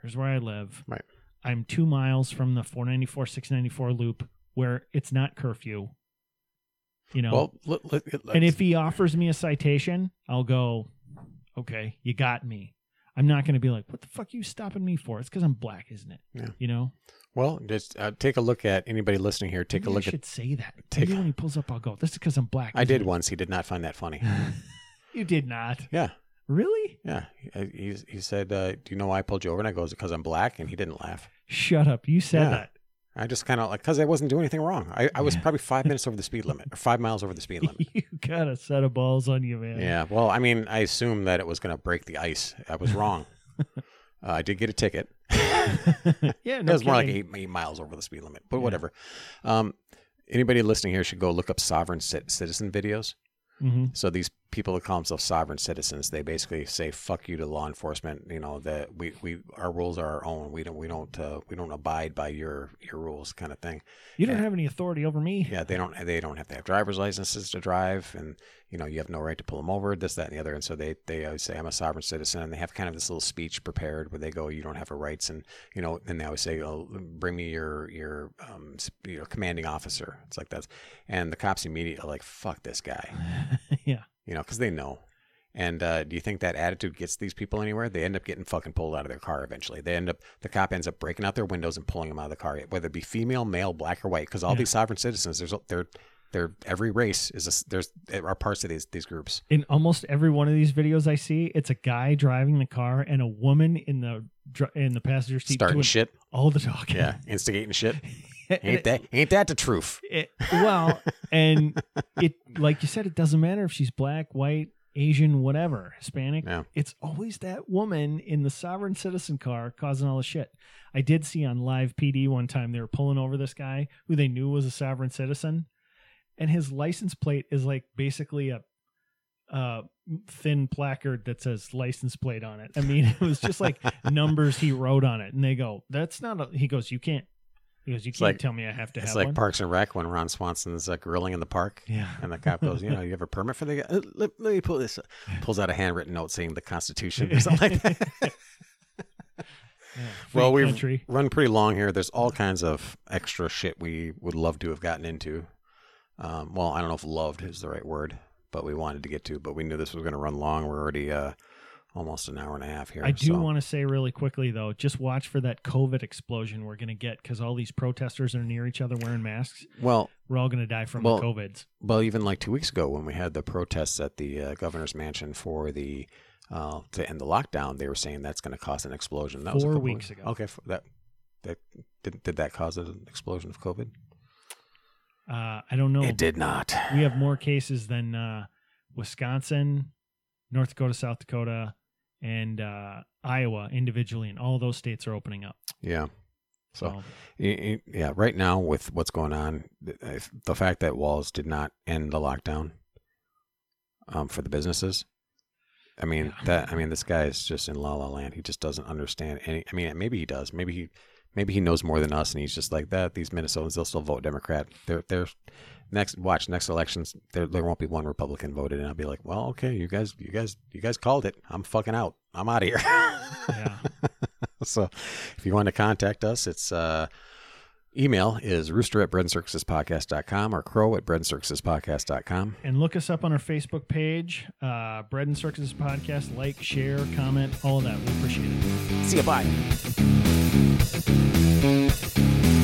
[SPEAKER 1] Here's where I live.
[SPEAKER 2] Right.
[SPEAKER 1] I'm two miles from the 494 694 loop where it's not curfew. You know,
[SPEAKER 2] Well, let, let,
[SPEAKER 1] and if he offers me a citation, I'll go, okay, you got me. I'm not going to be like, what the fuck are you stopping me for? It's because I'm black, isn't it?
[SPEAKER 2] Yeah.
[SPEAKER 1] You know,
[SPEAKER 2] well, just uh, take a look at anybody listening here. Take
[SPEAKER 1] Maybe
[SPEAKER 2] a look
[SPEAKER 1] I
[SPEAKER 2] at.
[SPEAKER 1] should say that.
[SPEAKER 2] take-
[SPEAKER 1] Maybe when he pulls up, I'll go. This is because I'm black.
[SPEAKER 2] I did
[SPEAKER 1] it?"
[SPEAKER 2] once. He did not find that funny.
[SPEAKER 1] You did not.
[SPEAKER 2] Yeah,
[SPEAKER 1] Really?
[SPEAKER 2] yeah. He he, he said, uh, "Do you know why I pulled you over?" And I goes, "Because I'm black." And he didn't laugh.
[SPEAKER 1] Shut up. You said
[SPEAKER 2] Yeah.
[SPEAKER 1] that.
[SPEAKER 2] I just kind of like because I wasn't doing anything wrong. I, I was
[SPEAKER 1] Yeah.
[SPEAKER 2] probably five minutes over the speed limit, or five miles over the speed limit.
[SPEAKER 1] you got a set of balls on you, man.
[SPEAKER 2] Yeah. Well, I mean, I assumed that it was going to break the ice. I was wrong. uh, I did get a ticket.
[SPEAKER 1] yeah. no it
[SPEAKER 2] was more like eight, eight miles over the speed limit, but
[SPEAKER 1] Yeah.
[SPEAKER 2] whatever. Um, anybody listening here should go look up sovereign cit- citizen videos.
[SPEAKER 1] Mhm.
[SPEAKER 2] So these people that call themselves sovereign citizens, they basically say "fuck you" to law enforcement. You know that we, we our rules are our own. We don't we don't uh, we don't abide by your your rules, kind of thing.
[SPEAKER 1] You don't
[SPEAKER 2] Yeah.
[SPEAKER 1] have any authority over me.
[SPEAKER 2] Yeah, they don't they don't have to have driver's licenses to drive, and you know you have no right to pull them over, this, that, and the other. And so they they always say I'm a sovereign citizen, and they have kind of this little speech prepared where they go, you don't have a rights, and you know, and they always say, oh, bring me your your um you know commanding officer. It's like that, and the cops immediately are like, fuck this guy,
[SPEAKER 1] yeah.
[SPEAKER 2] You know, because they know. And uh, do you think that attitude gets these people anywhere? They end up getting fucking pulled out of their car eventually. They end up, the cop ends up breaking out their windows and pulling them out of the car, whether it be female, male, black, or white. Because all
[SPEAKER 1] Yeah.
[SPEAKER 2] these sovereign citizens, there's they're they're every race is a, there's there are parts of these these groups.
[SPEAKER 1] In almost every one of these videos I see, it's a guy driving the car and a woman in the in the passenger seat
[SPEAKER 2] Starting
[SPEAKER 1] doing
[SPEAKER 2] shit,
[SPEAKER 1] all the talking.
[SPEAKER 2] yeah, instigating shit. Ain't that ain't that the truth?
[SPEAKER 1] it- well, and it like you said, it doesn't matter if she's black, white, Asian, whatever, Hispanic.
[SPEAKER 2] Yeah.
[SPEAKER 1] It's always that woman in the sovereign citizen car causing all the shit. I did see on live PD one time they were pulling over this guy who they knew was a sovereign citizen, and his license plate is like basically a uh thin placard that says license plate on it. I mean, it was just like numbers he wrote on it, and they go, "That's not." a He goes, "You can't." Goes, "You can't
[SPEAKER 2] like-
[SPEAKER 1] tell me I have to have It's
[SPEAKER 2] like
[SPEAKER 1] one."
[SPEAKER 2] Parks and Rec when Ron Swanson's uh, grilling in the park.
[SPEAKER 1] yeah.
[SPEAKER 2] And the cop goes, you know, you have a permit for the guy? Uh, let, let me pull this. up." Pulls out a handwritten note saying the Constitution or something like that.
[SPEAKER 1] Yeah,
[SPEAKER 2] Well, we've
[SPEAKER 1] country.
[SPEAKER 2] run pretty long here. There's all kinds of extra shit we would love to have gotten into. Um, well, I don't know if loved is the right word, but we wanted to get to. But we knew this was going to run long. We're already uh, almost an hour and a half here.
[SPEAKER 1] I do
[SPEAKER 2] so-
[SPEAKER 1] want to say really quickly though, just watch for that COVID explosion we're going to get because all these protesters are near each other wearing masks.
[SPEAKER 2] Well,
[SPEAKER 1] We're all going to die from
[SPEAKER 2] Well,
[SPEAKER 1] the COVIDs.
[SPEAKER 2] well, even like two weeks ago when we had the protests at the uh, governor's mansion for the uh, to end the lockdown, they were saying that's going to cause an explosion. That was a
[SPEAKER 1] Four
[SPEAKER 2] couple
[SPEAKER 1] weeks ago.
[SPEAKER 2] Okay, that that did, did that cause an explosion of COVID?
[SPEAKER 1] Uh, I don't know.
[SPEAKER 2] It did not.
[SPEAKER 1] We have more cases than uh, Wisconsin, North Dakota, South Dakota, and uh, Iowa individually, and all those states are opening up.
[SPEAKER 2] Yeah. So
[SPEAKER 1] So
[SPEAKER 2] Yeah, right now with what's going on, the fact that Walz did not end the lockdown um, for the businesses. I mean
[SPEAKER 1] Yeah.
[SPEAKER 2] that. I mean this guy is just in la la land. He just doesn't understand any. I mean maybe he does. Maybe he maybe he knows more than us, and he's just like that. These Minnesotans they'll still vote Democrat. They're they're next watch next elections. There there won't be one Republican voted, and I'll be like, well, okay, you guys you guys you guys called it. I'm fucking out. I'm out of here.
[SPEAKER 1] yeah,
[SPEAKER 2] so if you want to contact us, it's uh, email is rooster at breadandcircusespodcast.com or crow at breadandcircusespodcast.com.
[SPEAKER 1] and look us up on our Facebook page, uh, Bread and Circuses Podcast. Like, share, comment, all of that. We appreciate it.
[SPEAKER 2] See you. Bye.